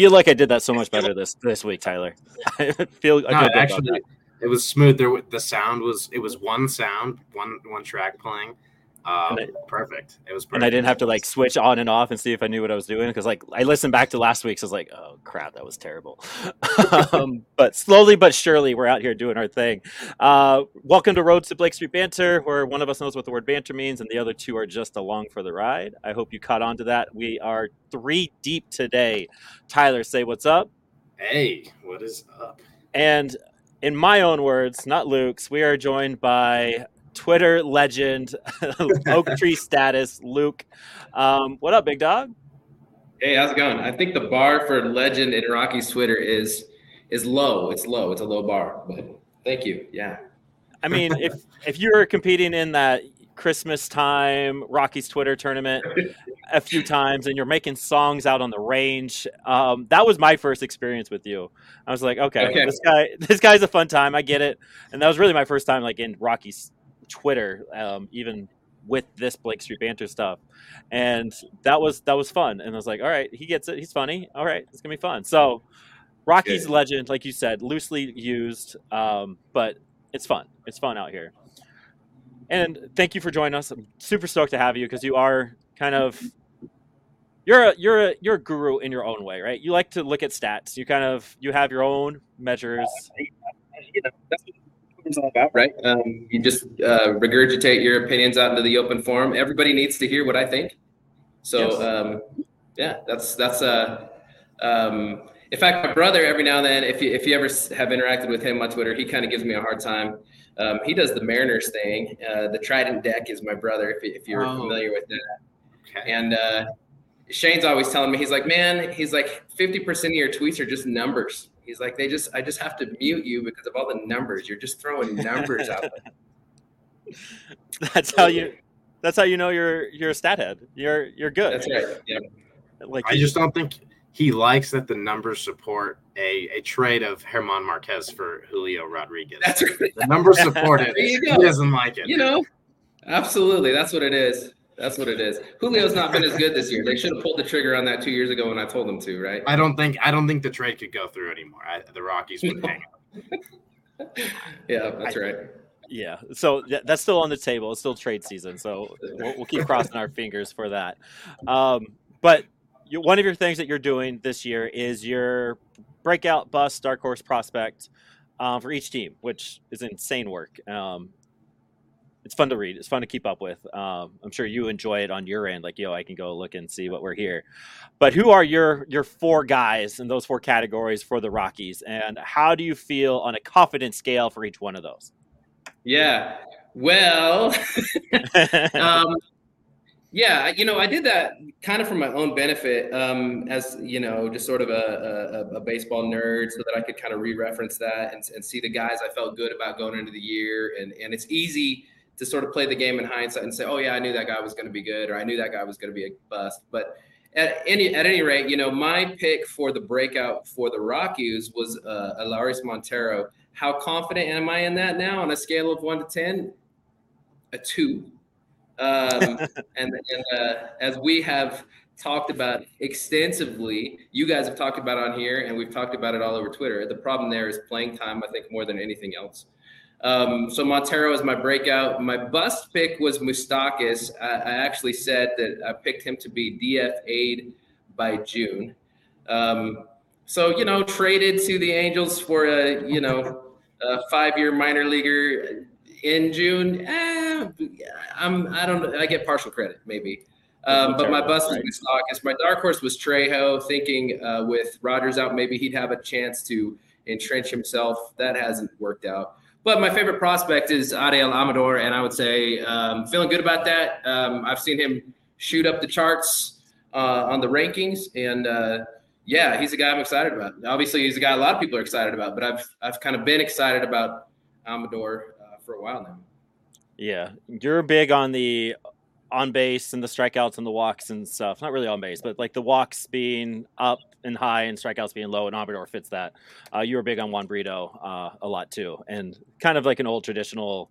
feel like I did that so much better this this week, Tyler. I feel No, good actually, it was smooth. There, the sound was it was one sound, one one track playing. Um, And perfect. It was perfect. and I didn't have to like switch on and off and see if I knew what I was doing because like I listened back to last week's. I was like, oh crap, that was terrible. um, but slowly but surely, we're out here doing our thing. Uh, welcome to Roads to Blake Street Banter, where one of us knows what the word banter means, and the other two are just along for the ride. I hope you caught on to that. We are three deep today. Tyler, say what's up. Hey, what is up? And in my own words, not Luke's, we are joined by Twitter legend, Oak Tree status, Luke. Um, what up, big dog? Hey, how's it going? I think the bar for legend in Rocky's Twitter is is low. It's low. It's a low bar. But thank you. Yeah. I mean, if if you were competing in that Christmas time Rocky's Twitter tournament a few times and you're making songs out on the range, um, that was my first experience with you. I was like, okay, Okay. this guy, this guy's a fun time. I get it, and that was really my first time like in Rockies Twitter, um, even with this Blake Street banter stuff, and that was that was fun. And I was like, all right, he gets it. He's funny. All right, it's gonna be fun. So. Rocky's Good. legend, like you said, loosely used, um, but it's fun. It's fun out here. And thank you for joining us. I'm super stoked to have you because you are kind of you're a you're a you're a guru in your own way, right? You like to look at stats. You kind of you have your own measures. You know, that's what it's all about, right? Um, you just uh, regurgitate your opinions out into the open forum. Everybody needs to hear what I think. So, Yes. um, yeah, that's that's uh, um, in fact, my brother every now and then, if you if you ever have interacted with him on Twitter, he kind of gives me a hard time. Um, he does the Mariners thing. Uh, the Trident deck is my brother, if, if you're Oh. familiar with that. Okay. And uh, Shane's always telling me, he's like, man, he's like, 50% of your tweets are just numbers. He's like, they just, I just have to mute you because of all the numbers. You're just throwing numbers out there. That's how you that's how you know you're you're a stat head. You're you're good. That's right. Yeah. Like I just don't think he likes that the numbers support a, a trade of Germán Marquez for Julio Rodriguez. That's right. the numbers support it. There He doesn't like it. You know, absolutely. That's what it is. That's what it is. Julio's not been as good this year. They should have pulled the trigger on that two years ago when I told them to, right? I don't think I don't think the trade could go through anymore. I, the Rockies would hang. Yeah, that's right. Yeah, so th- that's still on the table. It's still trade season, so we'll, we'll keep crossing our fingers for that. Um, but you, one of your things that you're doing this year is your breakout bust dark horse prospect um, for each team, which is insane work. Um, it's fun to read. It's fun to keep up with. Um, I'm sure you enjoy it on your end. Like, yo, I can go look and see what we're here. But who are your your four guys in those four categories for the Rockies, and how do you feel on a confidence scale for each one of those? Yeah. Well, um, yeah, you know, I did that kind of for my own benefit, um, as you know, just sort of a, a, a baseball nerd, so that I could kind of re-reference that and, and see the guys I felt good about going into the year. And and it's easy to sort of play the game in hindsight and say, oh yeah, I knew that guy was going to be good, or I knew that guy was going to be a bust. But at any at any rate, you know, my pick for the breakout for the Rockies was uh, Elehuris Montero. How confident am I in that now on a scale of one to ten? A two. Um, and and uh, as we have talked about extensively, you guys have talked about on here, and we've talked about it all over Twitter. The problem there is playing time. I think more than anything else. Um, so Montero is my breakout. My bust pick was Moustakas. I, I actually said that I picked him to be DFA'd by June. Um, so you know, traded to the Angels for a you know a five-year minor leaguer in June. Eh, I'm I don't. I get partial credit maybe. Um, but my bust was Moustakas. My dark horse was Trejo, thinking uh, with Rogers out, maybe he'd have a chance to entrench himself. That hasn't worked out. But my favorite prospect is Adael Amador, and I would say um, feeling good about that. Um, I've seen him shoot up the charts uh, on the rankings, and uh, yeah, he's a guy I'm excited about. Obviously, he's a guy a lot of people are excited about, but I've I've kind of been excited about Amador uh, for a while now. Yeah, you're big on the on base and the strikeouts and the walks and stuff. Not really on base, but like the walks being up and high and strikeouts being low, and Amador fits that. Uh, you were big on Juan Brito uh, a lot too, and kind of like an old traditional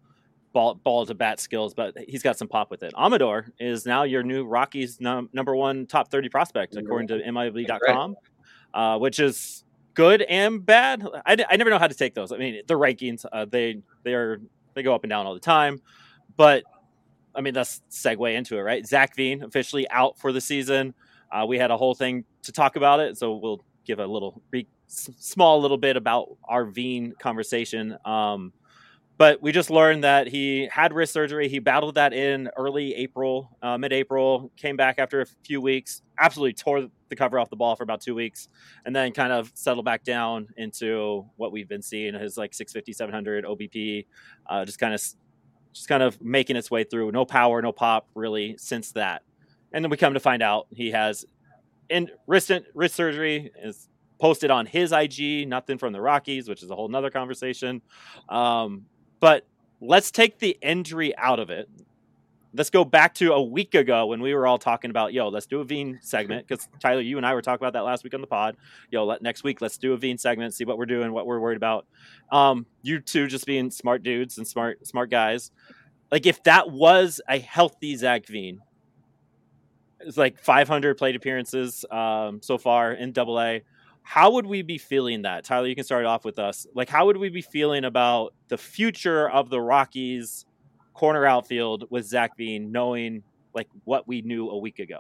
ball ball to bat skills, but he's got some pop with it. Amador is now your new Rockies num- number one top thirty prospect according to MLB.com. uh, which is good and bad. I, I never know how to take those. I mean, the rankings uh, they they are they go up and down all the time, but I mean that's segue into it, right? Zach Veen officially out for the season. Uh, we had a whole thing to talk about it, so we'll give a little re- small little bit about our Veen conversation. Um, but we just learned that he had wrist surgery. He battled that in early April, uh, mid April, came back after a few weeks, absolutely tore the cover off the ball for about two weeks, and then kind of settled back down into what we've been seeing his like 650, 700 OBP, uh, just kind of just kind of making its way through. No power, no pop really since that. And then we come to find out he has in wrist, wrist surgery is posted on his IG, nothing from the Rockies, which is a whole nother conversation. Um, but let's take the injury out of it. Let's go back to a week ago when we were all talking about, yo, let's do a Veen segment. Because Tyler, you and I were talking about that last week on the pod. Yo, let, next week, let's do a Veen segment, see what we're doing, what we're worried about. Um, you two just being smart dudes and smart, smart guys. Like if that was a healthy Zach Veen, it's like 500 plate appearances um, so far in Double A. How would we be feeling that? Tyler you can start off with us. Like how would we be feeling about the future of the rockies corner outfield with zach veen knowing like what we knew a week ago?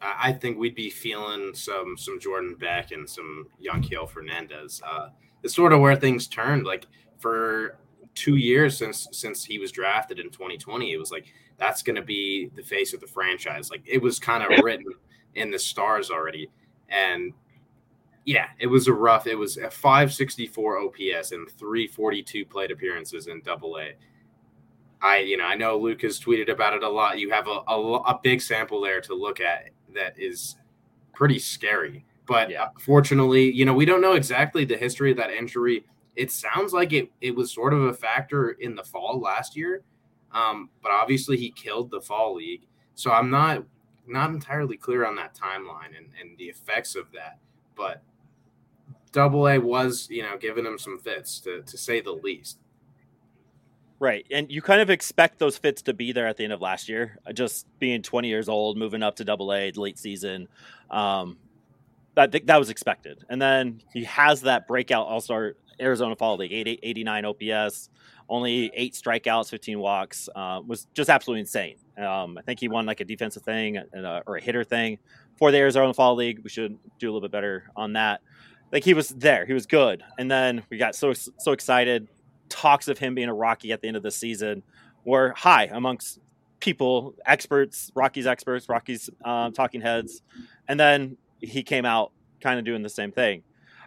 I think we'd be feeling some some jordan beck and some yanquiel fernandez. Uh it's sort of where things turned like for two years since since he was drafted in 2020 it was like that's going to be the face of the franchise like it was kind of written in the stars already and yeah, it was a rough. It was a 564 OPS and 342 plate appearances in Double A. I, you know, I know Luke has tweeted about it a lot. You have a, a, a big sample there to look at that is pretty scary. But yeah. Uh, fortunately, you know, we don't know exactly the history of that injury. It sounds like it, it was sort of a factor in the fall last year. Um, but obviously he killed the fall league. So I'm not not entirely clear on that timeline and, and the effects of that. But Double A was, you know, giving him some fits to to say the least. Right, and you kind of expect those fits to be there at the end of last year. Uh, just being 20 years old, moving up to Double A late season, um, that that was expected. And then he has that breakout All Star Arizona Fall League, 89 OPS, only eight strikeouts, 15 walks, uh, was just absolutely insane. Um, I think he won like a defensive thing a, or a hitter thing for the Arizona Fall League. We should do a little bit better on that like he was there, he was good, and then we got so so excited. Talks of him being a Rocky at the end of the season were high amongst people, experts, Rockies experts, Rockies um, talking heads, and then he came out kind of doing the same thing.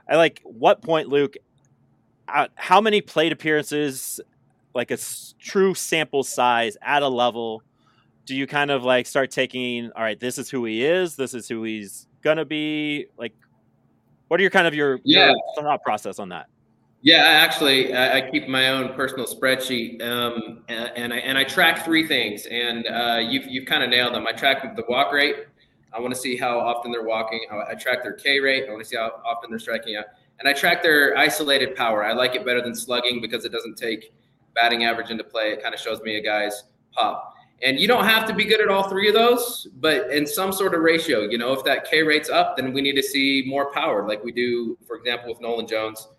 I like what point, Luke? Uh, how many plate appearances, like a true sample size at a level, do you kind of like start taking? All right, this is who he is. This is who he's gonna be. Like, what are your kind of your, yeah. Your thought process on that? Yeah, actually, I, I keep my own personal spreadsheet, um, and, and, I and I track three things, and uh, you've you've kind of nailed them. I track the walk rate. I want to see how often they're walking. I track their K rate. I want to see how often they're striking out, and I track their isolated power. I like it better than slugging because it doesn't take batting average into play. It kind of shows me a guy's pop. And you don't have to be good at all three of those, but in some sort of ratio, you know, if that K rate's up, then we need to see more power, like we do, for example, with Nolan Jones,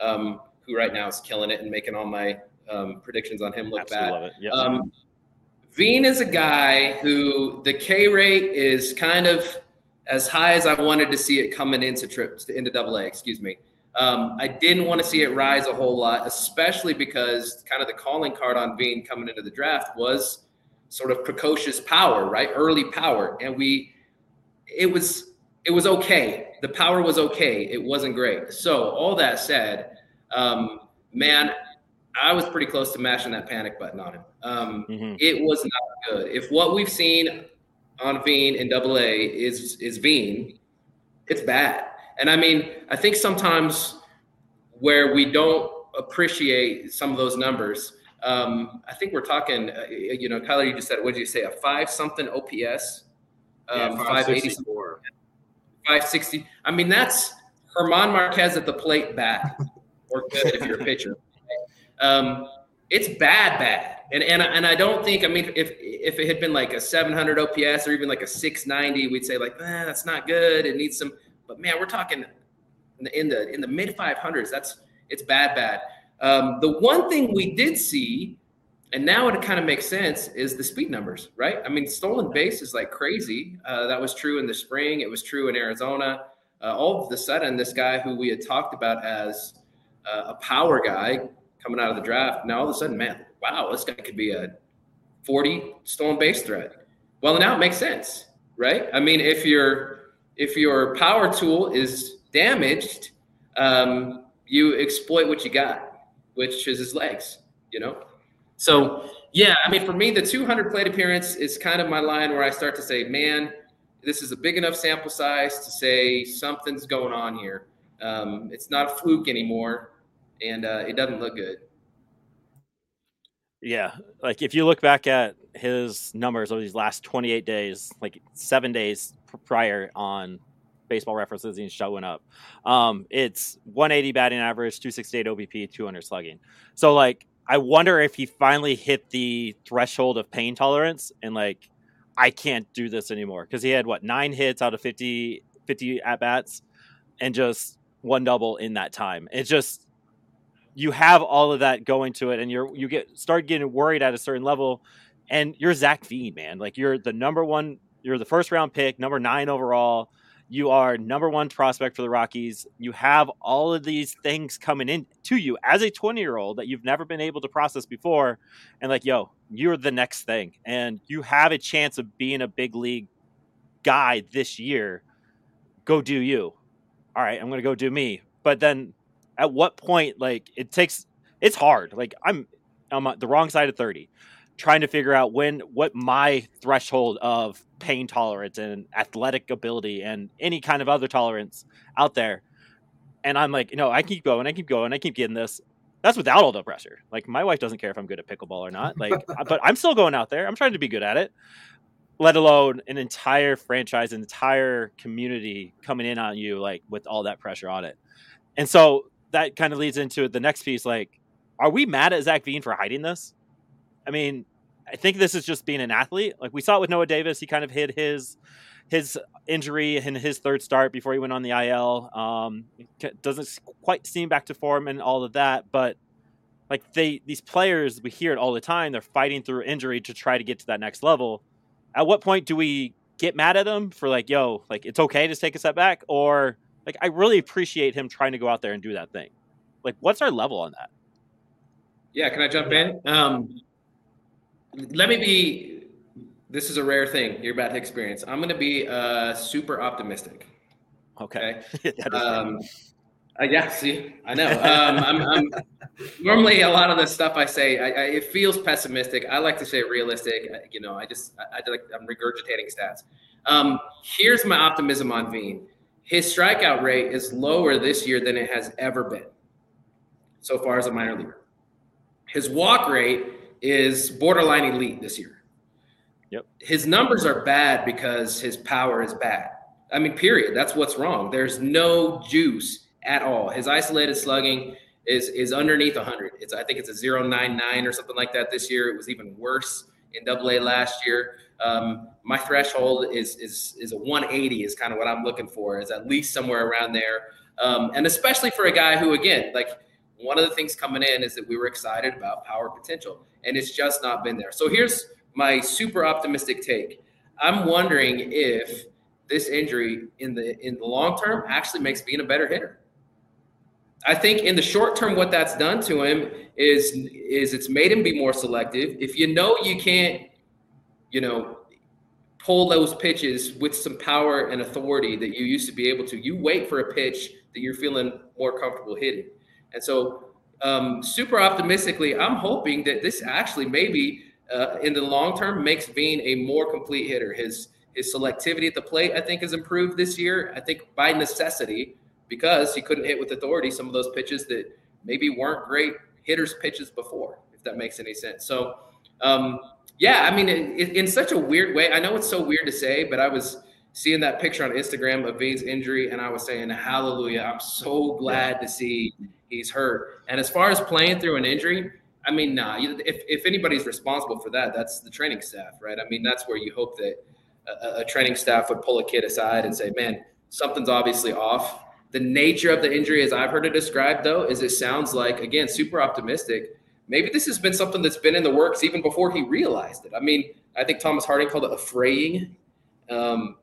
um, who right now is killing it and making all my um, predictions on him look Absolutely bad. Love it. Yep. Um, Veen is a guy who the K rate is kind of as high as I wanted to see it coming into trips to into double A, excuse me. Um, I didn't want to see it rise a whole lot, especially because kind of the calling card on Veen coming into the draft was sort of precocious power, right? Early power. And we, it was, it was okay. The power was okay. It wasn't great. So all that said, um, man, I was pretty close to mashing that panic button on him. Um, mm-hmm. It was not good. If what we've seen on Veen in Double A is is Veen, it's bad. And I mean, I think sometimes where we don't appreciate some of those numbers um, I think we're talking, uh, you know, Kyler, you just said, what did you say, a five something OPS? Um, yeah, 584. 560. I mean, that's Germán Marquez at the plate bad or good if you're a pitcher. Um, it's bad, bad. And, and, and I don't think, I mean, if, if it had been like a 700 OPS or even like a 690, we'd say like, eh, that's not good. It needs some, but man, we're talking in the in the mid 500s. That's it's bad, bad. Um, the one thing we did see, and now it kind of makes sense, is the speed numbers, right? I mean, stolen base is like crazy. Uh, that was true in the spring. It was true in Arizona. Uh, all of a sudden, this guy who we had talked about as uh, a power guy coming out of the draft, now all of a sudden, man, wow, this guy could be a 40 stolen base threat. Well, now it makes sense, right? I mean, if your if your power tool is damaged, um, you exploit what you got, which is his legs, you know? So, yeah, I mean, for me, the 200 plate appearance is kind of my line where I start to say, man, this is a big enough sample size to say something's going on here. Um, it's not a fluke anymore, and uh, it doesn't look good. Yeah, like if you look back at his numbers over these last 28 days, like seven days prior on baseball references and showing up. Um, it's 180 batting average, 268 OBP, 200 slugging. So like, I wonder if he finally hit the threshold of pain tolerance and like, I can't do this anymore because he had what nine hits out of 50 50 at bats and just one double in that time. It's just you have all of that going to it, and you're you get start getting worried at a certain level, and you're Zach Veen, man. Like you're the number one, you're the first round pick, number nine overall. You are number one prospect for the Rockies. You have all of these things coming in to you as a 20 year old that you've never been able to process before. And like, yo, you're the next thing. And you have a chance of being a big league guy this year. Go do you. All right, I'm going to go do me. But then at what point, like, it takes, it's hard. Like, I'm, I'm on the wrong side of 30 trying to figure out when what my threshold of pain tolerance and athletic ability and any kind of other tolerance out there. And I'm like, you know, I keep going, I keep going, I keep getting this. That's without all the pressure. Like my wife doesn't care if I'm good at pickleball or not. Like, but I'm still going out there. I'm trying to be good at it. Let alone an entire franchise, an entire community coming in on you, like with all that pressure on it. And so that kind of leads into the next piece. Like, are we mad at Zach Veen for hiding this? I mean, I think this is just being an athlete. Like we saw it with Noah Davis, he kind of hid his his injury in his third start before he went on the IL. Um, doesn't quite seem back to form and all of that, but like they these players, we hear it all the time. They're fighting through injury to try to get to that next level. At what point do we get mad at them for like, yo, like it's okay to take a step back, or like I really appreciate him trying to go out there and do that thing. Like, what's our level on that? Yeah, can I jump in? Um, let me be this is a rare thing you're about to experience. I'm going to be uh, super optimistic. Okay. okay? um, uh, yeah, see, I know. Um, I'm, I'm, normally a lot of the stuff I say, I, I, it feels pessimistic. I like to say realistic. You know, I just, I, I like, I'm regurgitating stats. Um, here's my optimism on Veen. His strikeout rate is lower this year than it has ever been so far as a minor leaguer. His walk rate is borderline elite this year. Yep. His numbers are bad because his power is bad. I mean, period. That's what's wrong. There's no juice at all. His isolated slugging is is underneath 100. It's I think it's a 099 or something like that this year. It was even worse in Double A last year. Um, my threshold is is is a 180 is kind of what I'm looking for. Is at least somewhere around there. Um, and especially for a guy who, again, like one of the things coming in is that we were excited about power potential, and it's just not been there. So here's my super optimistic take. I'm wondering if this injury in the in the long term actually makes Veen a better hitter. I think in the short term, what that's done to him is is it's made him be more selective. If you know you can't, you know, pull those pitches with some power and authority that you used to be able to, you wait for a pitch that you're feeling more comfortable hitting. And so, um, super optimistically, I'm hoping that this actually maybe uh, in the long term makes Veen a more complete hitter. His his selectivity at the plate, I think, has improved this year. I think by necessity because he couldn't hit with authority some of those pitches that maybe weren't great hitters' pitches before, if that makes any sense. So, um, yeah, I mean, in, in such a weird way. I know it's so weird to say, but I was seeing that picture on Instagram of Veen's injury, and I was saying, Hallelujah! I'm so glad to see he's hurt. And as far as playing through an injury, I mean, nah. If if anybody's responsible for that, that's the training staff, right? I mean, that's where you hope that a, a training staff would pull a kid aside and say, "Man, something's obviously off. The nature of the injury, as I've heard it described, though, is it sounds like again super optimistic. Maybe this has been something that's been in the works even before he realized it. I mean, I think Thomas Harding called it a fraying. Um,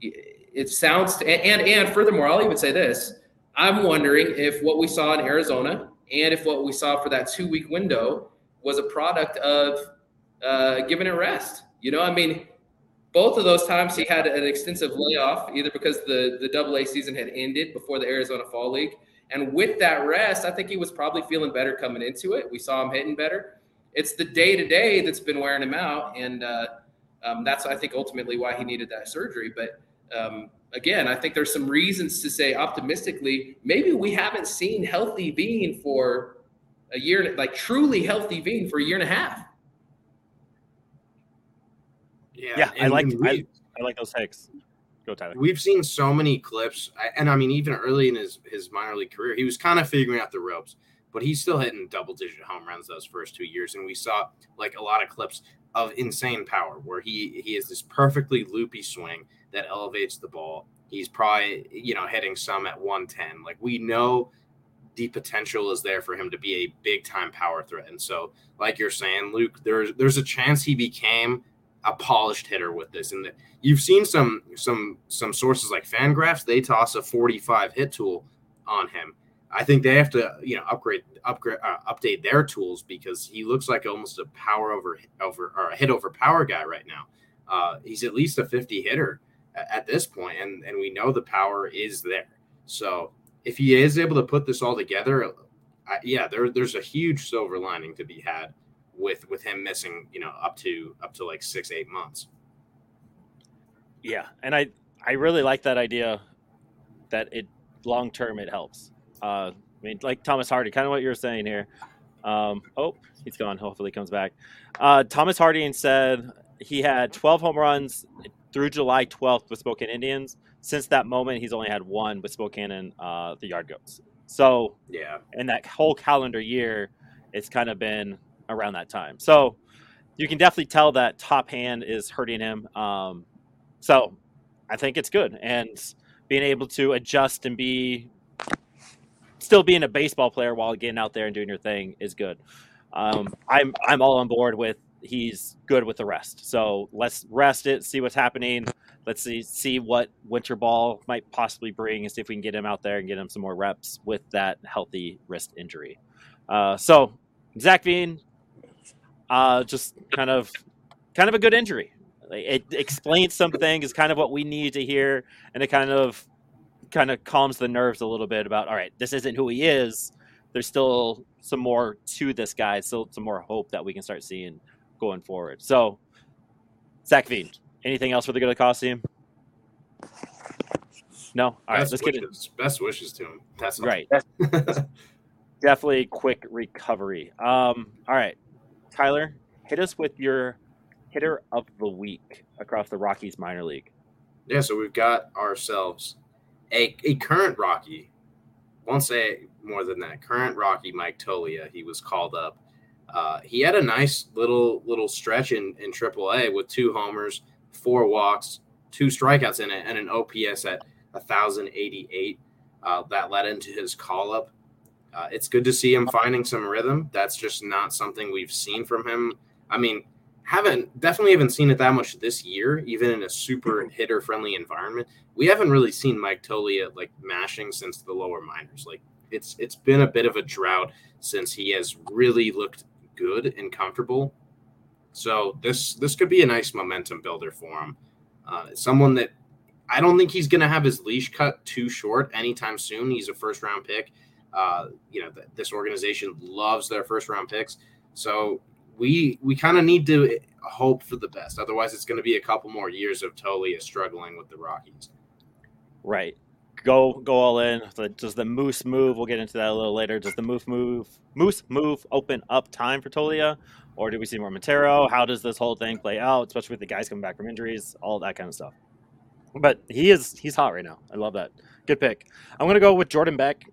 it sounds and, and and furthermore, I'll even say this: I'm wondering if what we saw in Arizona and if what we saw for that two week window was a product of uh, giving it rest. You know, I mean, both of those times he had an extensive layoff, either because the the Double A season had ended before the Arizona Fall League, and with that rest, I think he was probably feeling better coming into it. We saw him hitting better. It's the day to day that's been wearing him out, and uh, um, that's I think ultimately why he needed that surgery. But um, again, I think there's some reasons to say optimistically, maybe we haven't seen healthy Veen for a year, like truly healthy Veen for a year and a half. Yeah, yeah I like I, I, like those takes. Go Tyler. We've seen so many clips, and I mean, even early in his his minor league career, he was kind of figuring out the ropes, but he's still hitting double digit home runs those first two years, and we saw like a lot of clips of insane power where he he has this perfectly loopy swing that elevates the ball. He's probably you know hitting some at 110. Like we know the potential is there for him to be a big time power threat. And so, like you're saying, Luke, there's there's a chance he became a polished hitter with this. And you've seen some some some sources like Fangraphs, they toss a 45 hit tool on him. I think they have to, you know, upgrade, upgrade, uh, update their tools because he looks like almost a power over over or a hit over power guy right now. Uh, he's at least a 50 hitter at, this point, and and we know the power is there. So if he is able to put this all together, I, yeah, there, there's a huge silver lining to be had with with him missing, you know, up to up to like six eight months. Yeah, and I I really like that idea that it long term it helps. Uh, I mean, like Thomas Harding, kind of what you're saying here. Um, oh, he's gone. Hopefully, he comes back. Uh, Thomas Harding said he had 12 home runs through July 12th with Spokane Indians. Since that moment, he's only had one with Spokane and uh, the Yard Goats. So, yeah, in that whole calendar year, it's kind of been around that time. So, you can definitely tell that top hand is hurting him. Um, so, I think it's good. And being able to adjust and be still being a baseball player while getting out there and doing your thing is good. Um, I'm I'm all on board with he's good with the rest. So let's rest it, see what's happening. Let's see see what winter ball might possibly bring, and see if we can get him out there and get him some more reps with that healthy wrist injury. Uh, so Zach Veen, uh, just kind of kind of a good injury. It explains something is kind of what we need to hear, and it kind of kind of calms the nerves a little bit about all right, this isn't who he is. There's still some more to this guy, still some more hope that we can start seeing going forward. So, Zach Veen, anything else for the good of the cause team? No. All right, best let's wishes, get it. Best wishes to him. That's right. Definitely quick recovery. Um, all right, Tyler, hit us with your hitter of the week across the Rockies minor league. Yeah, so we've got ourselves a, a current Rocky. Won't say more than that. Current Rocky Mike Toglia. He was called up uh, he had a nice little little stretch in in AAA with two homers, four walks, two strikeouts in it, and an OPS at 1,088. Uh, that led into his call up. Uh, it's good to see him finding some rhythm. That's just not something we've seen from him. I mean, haven't definitely haven't seen it that much this year, even in a super hitter friendly environment. We haven't really seen Mike Toglia like mashing since the lower minors. Like it's it's been a bit of a drought since he has really looked good and comfortable. So this this could be a nice momentum builder for him. Uh, someone that I don't think he's going to have his leash cut too short anytime soon. He's a first round pick. Uh, you know, th- this organization loves their first round picks. So we we kind of need to hope for the best. Otherwise, it's going to be a couple more years of Toglia struggling with the Rockies. Right go go all in? Does the Moose move? We'll get into that a little later. Does the Moose move Moose move open up time for Toglia, or do we see more Montero? How does this whole thing play out, especially with the guys coming back from injuries, all that kind of stuff? But he is he's hot right now. I love that. Good pick. I'm gonna go with Jordan Beck.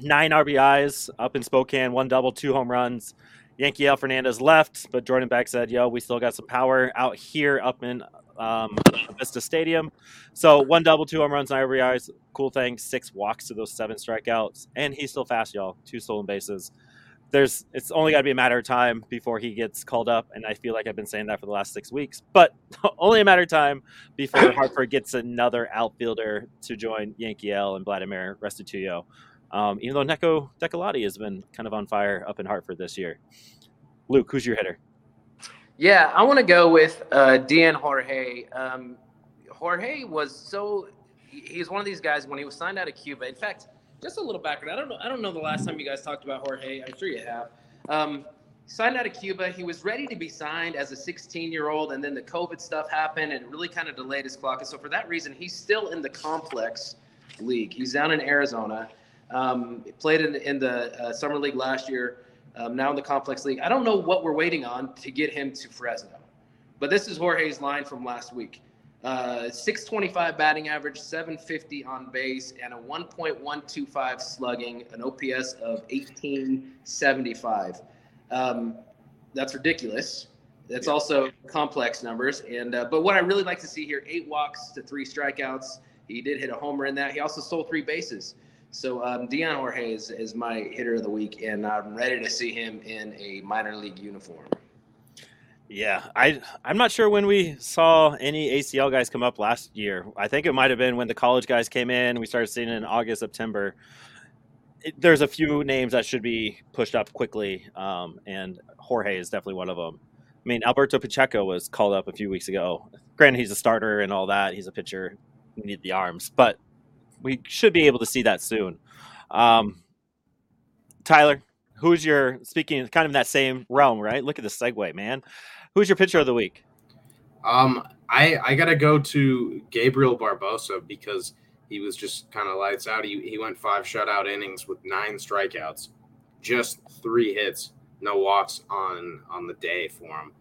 Nine RBIs up in Spokane, one double, two home runs. Yanquiel Fernandez left, but Jordan Beck said, "Yo, we still got some power out here up in um, Vista Stadium." So one double, two home runs, nine RBIs. Cool thing. Six walks to those seven strikeouts, and he's still fast, y'all. Two stolen bases. There's it's only got to be a matter of time before he gets called up, and I feel like I've been saying that for the last six weeks. But only a matter of time before Hartford gets another outfielder to join Yanquiel and Vladimir Restituyo. Um, even though Niko Decolati has been kind of on fire up in Hartford this year. Luke, who's your hitter? Yeah, I want to go with uh, Dyan Jorge. Um, Jorge was so he's one of these guys when he was signed out of Cuba. In fact, just a little background. I don't know. I don't know the last time you guys talked about Jorge. I'm sure you have. Um, signed out of Cuba. He was ready to be signed as a 16 year old, and then the COVID stuff happened, and really kind of delayed his clock. And so for that reason, he's still in the complex league. He's down in Arizona. Um, played in, in the uh, summer league last year. Um, now in the complex league. I don't know what we're waiting on to get him to Fresno, but this is Jorge's line from last week. Uh, 625 batting average, 750 on base, and a 1.125 slugging, an OPS of 1875. Um, that's ridiculous. That's also complex numbers. And uh, but what I really like to see here: eight walks to three strikeouts. He did hit a homer in that. He also stole three bases. So um, Jorge is, is my hitter of the week, and I'm ready to see him in a minor league uniform. Yeah, I I'm not sure when we saw any ACL guys come up last year. I think it might have been when the college guys came in. We started seeing it in August, September. It, there's a few names that should be pushed up quickly, um, and Jorge is definitely one of them. I mean, Alberto Pacheco was called up a few weeks ago. Granted, he's a starter and all that. He's a pitcher. We need the arms, but we should be able to see that soon. Um, Tyler, who's your speaking kind of in that same realm, right? Look at the segue, man. Who's your pitcher of the week? Um, I I gotta go to Gabriel Barbosa because he was just kind of lights out. He he went five shutout innings with nine strikeouts, just three hits, no walks on on the day for him.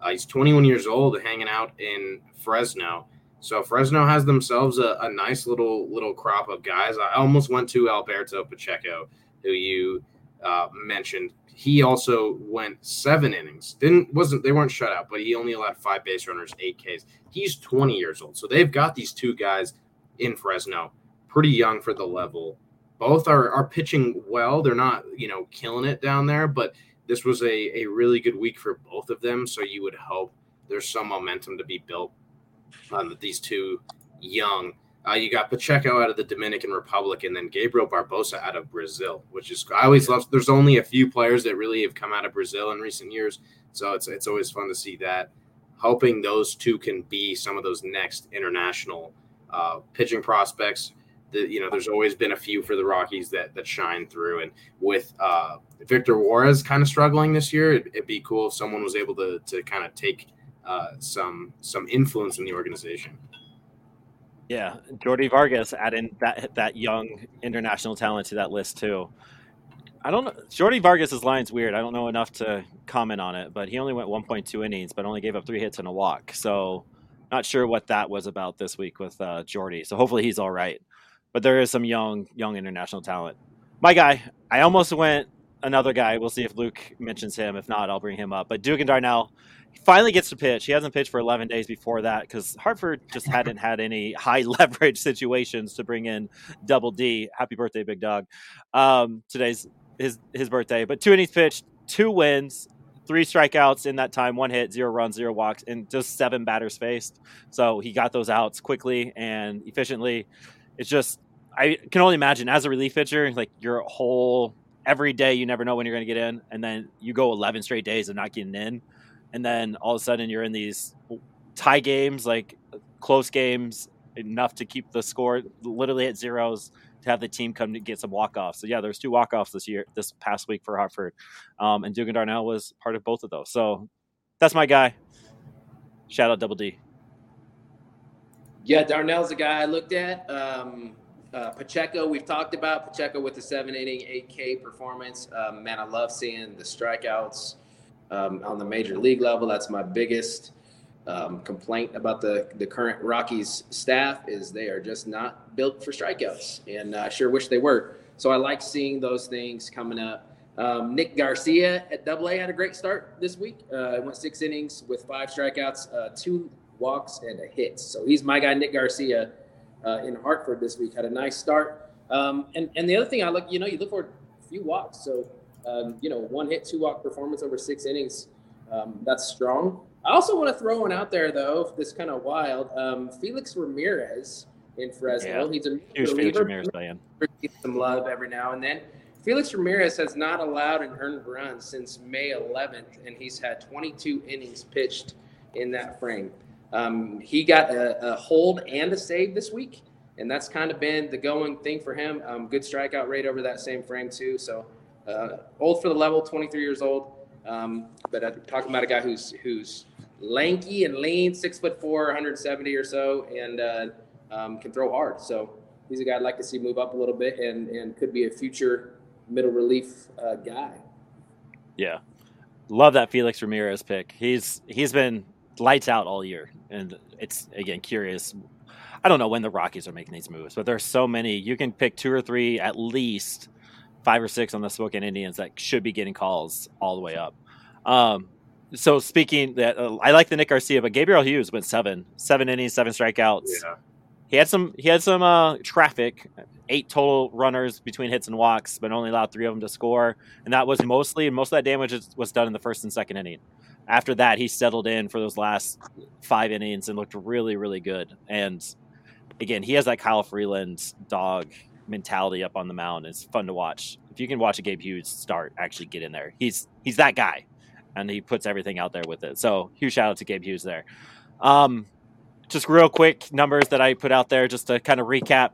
Uh, he's 21 years old, hanging out in Fresno. So Fresno has themselves a, a, nice little little crop of guys. I almost went to Alberto Pacheco, who you uh, mentioned. He also went seven innings. Didn't wasn't they weren't shut out, but he only allowed five base runners, eight Ks. He's 20 years old, so they've got these two guys in Fresno, pretty young for the level. Both are are pitching well. They're not you know killing it down there, but this was a a really good week for both of them. So you would hope there's some momentum to be built um, these two young. Uh, you got Pacheco out of the Dominican Republic, and then Gabriel Barbosa out of Brazil, which is I always love. There's only a few players that really have come out of Brazil in recent years, so it's it's always fun to see that. Hoping those two can be some of those next international uh, pitching prospects. The, you know, there's always been a few for the Rockies that that shine through, and with uh, Victor Juarez kind of struggling this year, it, would be cool if someone was able to to kind of take uh, some some influence in the organization. Yeah, Jordy Vargas adding that that young international talent to that list too. I don't know. Jordy Vargas's line's weird. I don't know enough to comment on it, but he only went 1.2 innings, but only gave up three hits and a walk. So, not sure what that was about this week with uh, Jordy. So hopefully he's all right. But there is some young young international talent. My guy, I almost went another guy. We'll see if Luke mentions him. If not, I'll bring him up. But Dugan Darnell, he finally gets to pitch. He hasn't pitched for 11 days before that because Hartford just hadn't had any high leverage situations to bring in Double D. Happy birthday, big dog! Um, today's his his birthday. But two innings pitched, two wins, three strikeouts in that time, one hit, zero runs, zero walks, and just seven batters faced. So he got those outs quickly and efficiently. It's just I can only imagine as a relief pitcher, like your whole every day you never know when you're going to get in, and then you go 11 straight days of not getting in and then all of a sudden you're in these tie games, like close games, enough to keep the score literally at zeros to have the team come to get some walk offs. So yeah, there's two walk offs this year, this past week for Hartford, um, and Dugan Darnell was part of both of those. So that's my guy. Shout out Double D. Yeah, Darnell's the guy I looked at. Um, uh, Pacheco, we've talked about Pacheco with the seven inning, 8K performance. Um, man, I love seeing the strikeouts um, on the major league level. That's my biggest um, complaint about the, the current Rockies staff is they are just not built for strikeouts, and I sure wish they were. So I like seeing those things coming up. Um, Nick Garcia at Double A had a great start this week. Uh, went six innings with five strikeouts, uh, two walks, and a hit. So he's my guy, Nick Garcia, uh, in Hartford this week. Had a nice start. Um, and and the other thing I look, you know, you look for a few walks. So um, you know, one hit, two walk performance over six innings. Um, that's strong. I also want to throw one out there though. This kind of wild. Um, Felix Ramirez in Fresno. Yeah. He's a Huge Felix. Ramirez fan. Some love every now and then. Felix Ramirez has not allowed an earned run since May 11th, and he's had 22 innings pitched in that frame. Um, he got a, a hold and a save this week, and that's kind of been the going thing for him. Um, good strikeout rate over that same frame too. So uh, old for the level, 23 years old. Um, but I'm talking about a guy who's who's lanky and lean, six foot four, 170 or so, and uh, um, can throw hard. So he's a guy I'd like to see move up a little bit, and and could be a future middle relief uh, guy. Yeah, love that Felix Ramirez pick. He's he's been lights out all year, and it's again curious. I don't know when the Rockies are making these moves, but there's so many. You can pick two or three, at least five or six on the Spokane Indians that should be getting calls all the way up. Um, so speaking that, uh, I like the Nick Garcia, but Gabriel Hughes went seven, seven innings, seven strikeouts. Yeah. He had some he had some uh, traffic, eight total runners between hits and walks, but only allowed three of them to score, and that was mostly most of that damage was done in the first and second inning. After that, he settled in for those last five innings and looked really really good. And again, he has that Kyle Freeland dog mentality up on the mound. It's fun to watch. If you can watch a Gabe Hughes start, actually get in there. He's he's that guy, and he puts everything out there with it. So huge shout out to Gabe Hughes there. Um, just real quick numbers that I put out there just to kind of recap.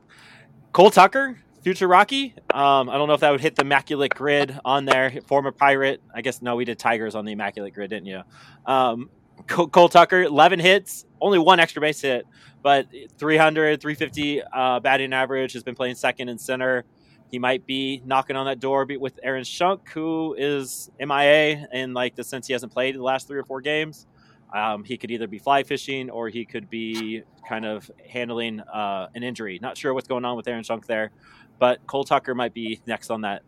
Cole Tucker, future Rocky. Um, I don't know if that would hit the immaculate grid on there. Former Pirate. I guess no, we did Tigers on the immaculate grid, didn't you? Um, Cole, Tucker, 11 hits, only one extra base hit, but 300, 350 uh, batting average. Has been playing second and center. He might be knocking on that door with Aaron Schunk, who is MIA in like the sense he hasn't played the last three or four games. Um, he could either be fly fishing or he could be kind of handling uh, an injury. Not sure what's going on with Aaron Schunk there, but Cole Tucker might be next on that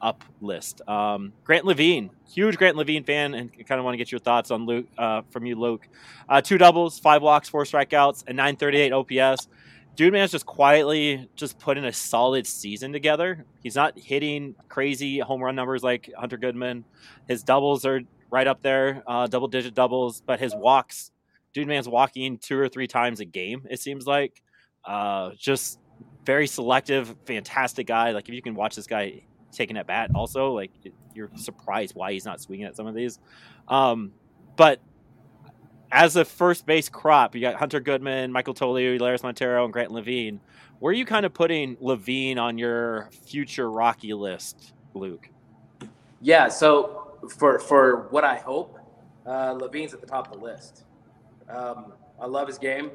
up list. Um, Grant Lavigne, huge Grant Lavigne fan, and kind of want to get your thoughts on Luke uh, from you, Luke. Uh, two doubles, five walks, four strikeouts, and 938 OPS. Dude, man's just quietly just putting a solid season together. He's not hitting crazy home run numbers like Hunter Goodman. His doubles are right up there, uh, double digit doubles, but his walks, dude, man's walking two or three times a game. It seems like uh, just very selective, fantastic guy. Like if you can watch this guy taking at bat, also like you're surprised why he's not swinging at some of these. Um, but as a first base crop, you got Hunter Goodman, Michael Toglia, Elehuris Montero, and Grant Lavigne. Where are you kind of putting Lavigne on your future Rocky list, Luke? Yeah. So for for what I hope, uh, Lavigne's at the top of the list. Um, I love his game.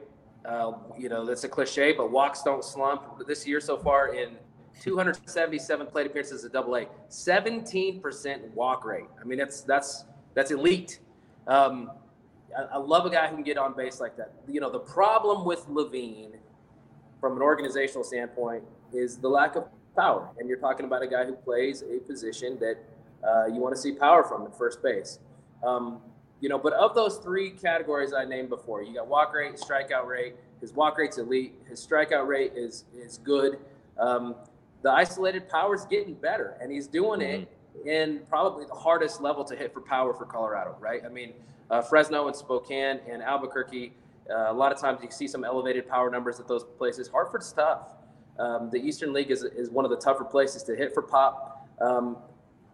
Uh, you know, that's a cliche, but walks don't slump. This year so far, in 277 plate appearances at Double A, 17% walk rate. I mean, that's that's that's elite. Um, I, I love a guy who can get on base like that. You know, the problem with Lavigne, from an organizational standpoint, is the lack of power. And you're talking about a guy who plays a position that uh, you want to see power from at first base. Um, you know, but of those three categories I named before, you got walk rate, strikeout rate. His walk rate's elite. His strikeout rate is is good. Um, the isolated power is getting better, and he's doing it in probably the hardest level to hit for power for Colorado, right? I mean, uh, Fresno and Spokane and Albuquerque. Uh, a lot of times you see some elevated power numbers at those places. Hartford's tough. Um, the Eastern League is, is one of the tougher places to hit for pop. Um,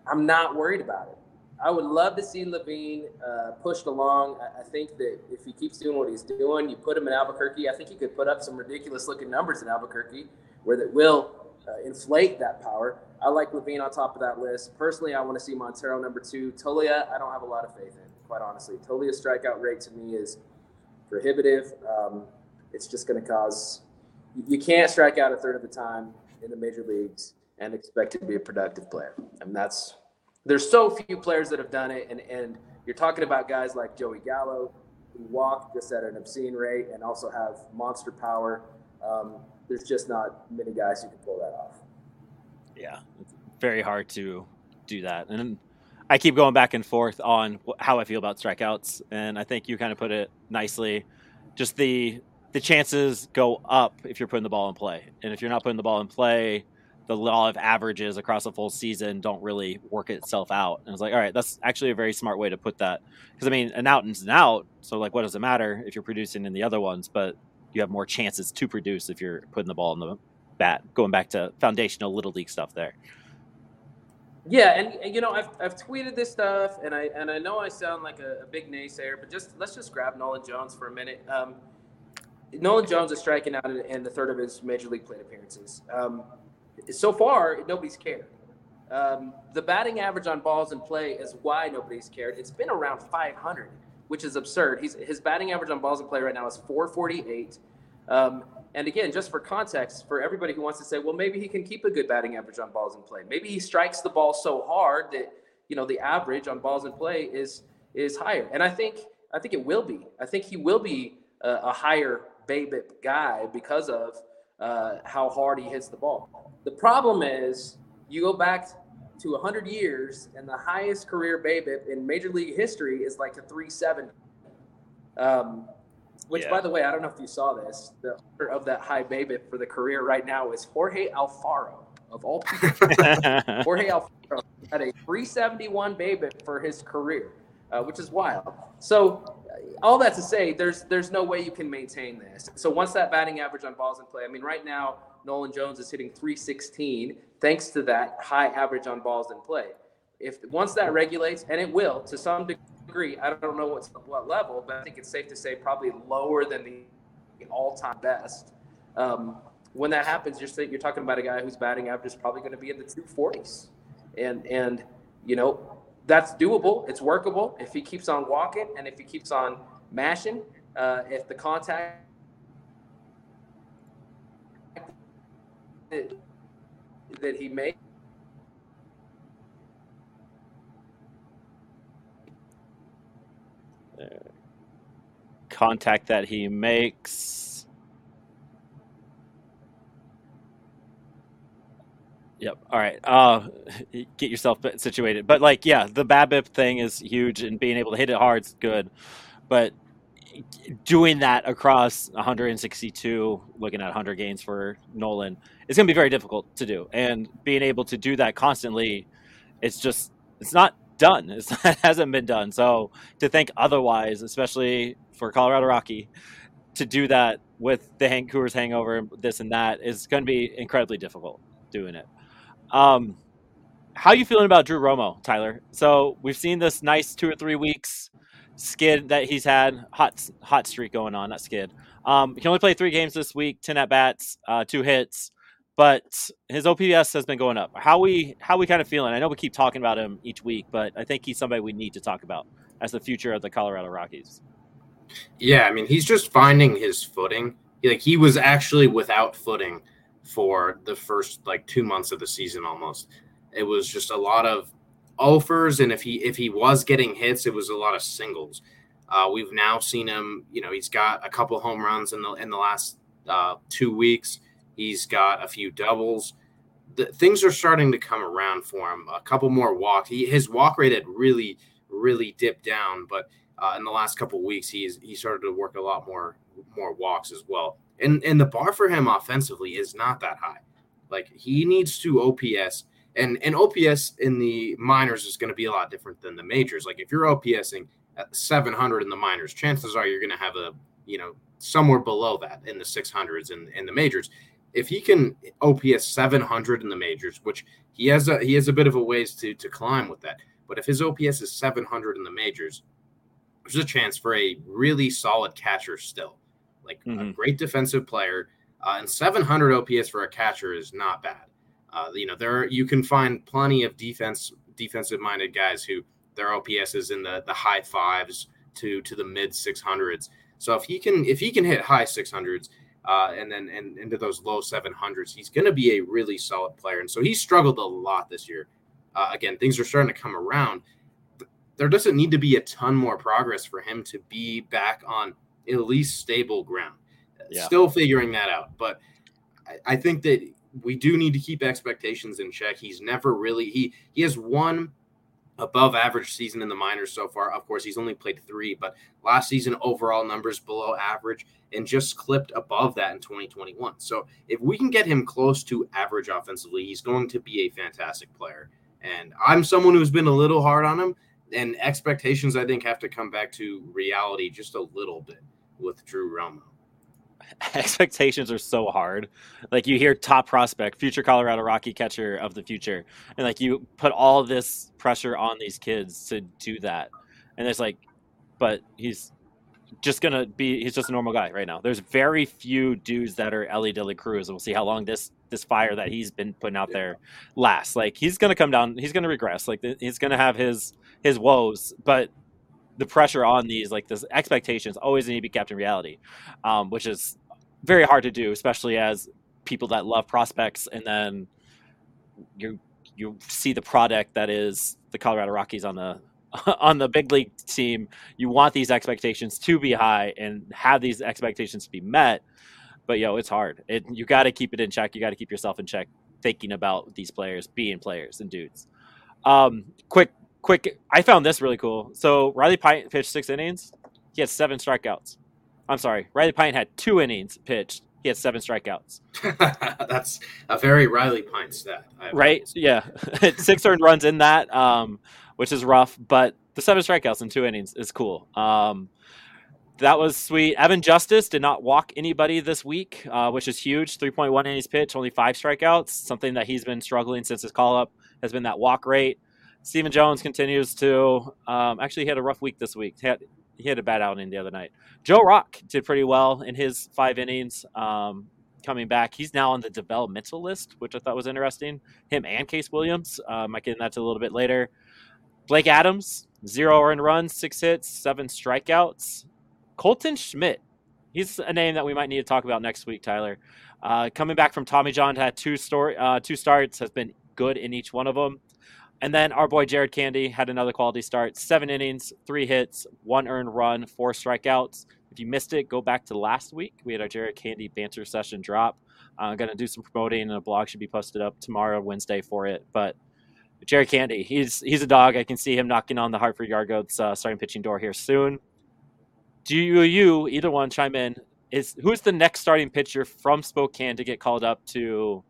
I'm not worried about it. I would love to see Lavigne uh, pushed along. I, I think that if he keeps doing what he's doing, you put him in Albuquerque. I think he could put up some ridiculous looking numbers in Albuquerque, where that will uh, inflate that power. I like Lavigne on top of that list. Personally, I want to see Montero number two. Toglia, I don't have a lot of faith in, quite honestly. Toglia's strikeout rate to me is prohibitive. Um, it's just going to cause you can't strike out a third of the time in the major leagues and expect to be a productive player. And that's there's so few players that have done it, and and you're talking about guys like Joey Gallo who walk just at an obscene rate and also have monster power. Um, there's just not many guys who can pull that off. Yeah, it's very hard to do that. And I keep going back and forth on how I feel about strikeouts, and I think you kind of put it nicely. Just the the chances go up if you're putting the ball in play, and if you're not putting the ball in play, the law of averages across a full season don't really work itself out. And it's like, all right, that's actually a very smart way to put that. Because I mean, an out is an out, so like, what does it matter if you're producing in the other ones? But you have more chances to produce if you're putting the ball in the bat. Going back to foundational little league stuff there. Yeah, and, and, you know, I've, I've tweeted this stuff, and I and I know I sound like a, a big naysayer, but just let's just grab Nolan Jones for a minute. Um, Nolan Jones is striking out in, the third of his major league plate appearances. Um, so far, nobody's cared. Um, the batting average on balls in play is why nobody's cared. It's been around 500, which is absurd. He's, his batting average on balls in play right now is 448. Um, and again, just for context, for everybody who wants to say, well, maybe he can keep a good batting average on balls in play. Maybe he strikes the ball so hard that you know the average on balls in play is is higher. And I think I think it will be. I think he will be a, a higher BABIP guy because of uh, how hard he hits the ball. The problem is you go back to 100 years, and the highest career BABIP in Major League history is like a 370. Um, which, yeah. by the way, I don't know if you saw this. The owner of that high BABIP for the career right now is Jorge Alfaro, of all people. Jorge Alfaro had a 371 BABIP for his career, uh, which is wild. So, uh, all that to say, there's there's no way you can maintain this. So once that batting average on balls in play, I mean, right now Nolan Jones is hitting 316 thanks to that high average on balls in play. If once that regulates, and it will to some degree. I don't know what's what level, but I think it's safe to say probably lower than the all-time best. Um, when that happens, you're you're talking about a guy whose batting average is probably going to be in the 240s, and and you know that's doable. It's workable if he keeps on walking and if he keeps on mashing. Uh, if the contact that, he makes contact that he makes. Yep. All right. Uh, get yourself situated. But like, yeah, the BABIP thing is huge, and being able to hit it hard is good. But doing that across 162, looking at 100 gains for Nolan, it's going to be very difficult to do. And being able to do that constantly, it's just it's not done. it hasn't been done. So to think otherwise, especially for Colorado Rocky to do that with the hang- hangover, this and that, is going to be incredibly difficult doing it. Um, how are you feeling about Drew Romo, Tyler? So we've seen this nice two or three weeks skid that he's had, hot hot streak going on, not skid. Um, he can only played three games this week, ten at bats, uh, two hits, but his OPS has been going up. How we how we kind of feeling? I know we keep talking about him each week, but I think he's somebody we need to talk about as the future of the Colorado Rockies. Yeah, I mean, he's just finding his footing. Like he was actually without footing for the first like two months of the season almost. It was just a lot of offers, and if he if he was getting hits, it was a lot of singles. Uh, we've now seen him. You know, he's got a couple home runs in the in the last uh, two weeks. He's got a few doubles. The, things are starting to come around for him. A couple more walks. His walk rate had really, really dipped down, but uh, in the last couple weeks, he's he started to work a lot more more walks as well. And and the bar for him offensively is not that high. Like he needs to OPS and and OPS in the minors is going to be a lot different than the majors. Like if you're OPSing at 700 in the minors, chances are you're going to have a you know somewhere below that in the 600s in in the majors. If he can OPS 700 in the majors, which he has a he has a bit of a ways to to climb with that. But if his OPS is 700 in the majors, there's a chance for a really solid catcher still, like mm-hmm. a great defensive player. Uh, and 700 OPS for a catcher is not bad. Uh, you know, there are, you can find plenty of defense defensive minded guys who their OPS is in the the high fives to to the mid 600s. So if he can if he can hit high 600s uh, and then and into those low 700s, he's going to be a really solid player. And so he struggled a lot this year. Uh, again, things are starting to come around there doesn't need to be a ton more progress for him to be back on at least stable ground. Yeah. Still figuring that out, but I, I think that we do need to keep expectations in check. He's never really he he has one above average season in the minors so far. Of course, he's only played three, but last season overall numbers below average and just clipped above that in 2021. So if we can get him close to average offensively, he's going to be a fantastic player. And I'm someone who's been a little hard on him, and expectations I think have to come back to reality just a little bit with Drew Romo. expectations are so hard. Like you hear top prospect, future Colorado Rocky catcher of the future, and like you put all this pressure on these kids to do that, and it's like, but he's just gonna be he's just a normal guy right now. There's very few dudes that are Elly De La Cruz, and we'll see how long this this fire that he's been putting out there lasts. Like he's gonna come down, he's gonna regress. Like he's gonna have his his woes, but the pressure on these like this expectations always need to be kept in reality, um, which is very hard to do, especially as people that love prospects, and then you you see the product that is the Colorado Rockies on the on the big league team. You want these expectations to be high and have these expectations to be met. But yo, it's hard. It, you got to keep it in check. You got to keep yourself in check, thinking about these players being players and dudes. Um, quick, quick. I found this really cool. So Riley Pint pitched six innings. He had seven strikeouts. I'm sorry, Riley Pint had two innings pitched. He had seven strikeouts. That's a very Riley Pint stat. Right? Yeah. Six earned runs in that, um, which is rough, but the seven strikeouts in two innings is cool. Um, that was sweet. Evan Justice did not walk anybody this week, uh, which is huge. 3.1 innings pitch, only five strikeouts. Something that he's been struggling since his call up has been that walk rate. Stephen Jones continues to um, actually he had a rough week this week. He had, he had a bad outing the other night. Joe Rock did pretty well in his five innings. Um, coming back, he's now on the developmental list, which I thought was interesting. Him and Case Williams. Uh, might get into that a little bit later. Blake Adams, zero earned runs, six hits, seven strikeouts. Colton Schmidt, he's a name that we might need to talk about next week, Tyler. Uh, coming back from Tommy John, had two story, uh, two starts, has been good in each one of them. And then our boy Jared Candy had another quality start. Seven innings, three hits, one earned run, four strikeouts. If you missed it, go back to last week. We had our Jared Candy banter session drop. I'm going to do some promoting, and a blog should be posted up tomorrow, Wednesday, for it. But Jared Candy, he's he's a dog. I can see him knocking on the Hartford Yard Goats uh, starting pitching door here soon. Do you, you either one chime in? Is who's the next starting pitcher from Spokane to get called up to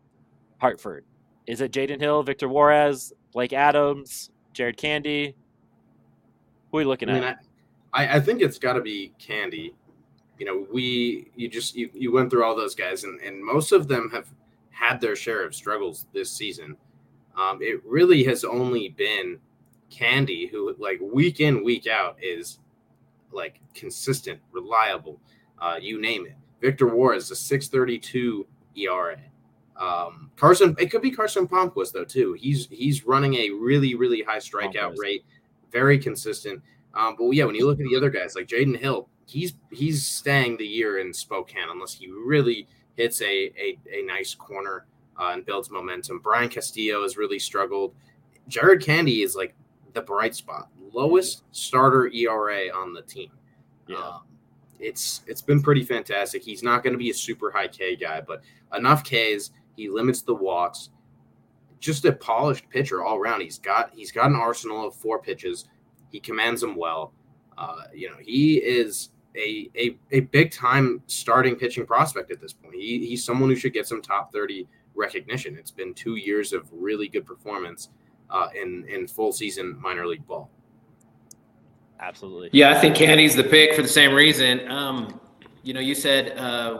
Hartford? Is it Jaden Hill, Victor Juarez, Blake Adams, Jared Candy. Who are we looking I mean, at? I, I think it's got to be Candy. You know, we you just you, you went through all those guys, and and most of them have had their share of struggles this season. Um, it really has only been Candy who, like week in week out, is like consistent, reliable. Uh, you name it. Victor Juarez a 6.32 ERA. Um, Carson, it could be Carson Palmquist though too. He's he's running a really really high strikeout rate, very consistent. Um, but yeah, when you look at the other guys like Jaden Hill, he's he's staying the year in Spokane unless he really hits a a, a nice corner uh, and builds momentum. Brian Castillo has really struggled. Jared Candy is like the bright spot, lowest starter ERA on the team. Yeah. Um, it's it's been pretty fantastic. He's not going to be a super high K guy, but enough Ks he limits the walks. Just a polished pitcher all around. He's got he's got an arsenal of four pitches. He commands them well. Uh, you know, he is a, a a big time starting pitching prospect at this point. He, he's someone who should get some top 30 recognition. It's been two years of really good performance uh, in in full season minor league ball. Absolutely. Yeah, I think Candy's the pick for the same reason. Um, you know, you said uh,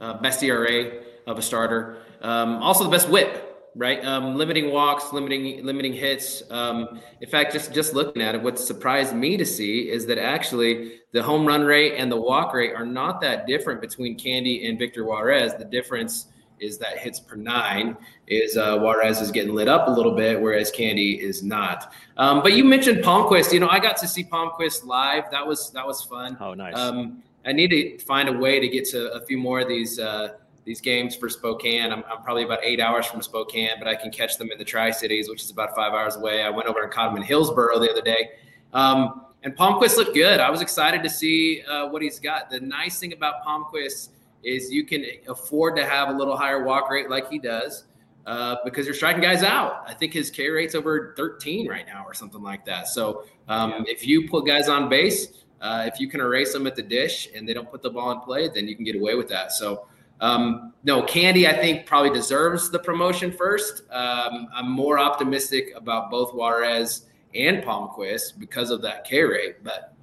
uh, best ERA of a starter. Um, also, the best whip, right? Um, limiting walks, limiting limiting hits. Um, in fact, just just looking at it, what surprised me to see is that actually the home run rate and the walk rate are not that different between Candy and Victor Juarez. The difference is that hits per nine is uh, Juarez is getting lit up a little bit, whereas Candy is not. Um, but you mentioned Palmquist. You know, I got to see Palmquist live. That was that was fun. Oh, nice. Um, I need to find a way to get to a few more of these uh, these games for Spokane. I'm, I'm, probably about eight hours from Spokane, but I can catch them in the Tri Cities, which is about five hours away. I went over and caught him in Hillsboro the other day. Um, and Palmquist looked good. I was excited to see uh, what he's got. The nice thing about Palmquist is you can afford to have a little higher walk rate like he does uh, because you're striking guys out. I think his K rate's over 13 right now or something like that. So um, yeah. if you put guys on base, uh, if you can erase them at the dish and they don't put the ball in play, then you can get away with that. So um, no, Candy, I think probably deserves the promotion first. Um, I'm more optimistic about both Juarez and Palmquist because of that K rate, but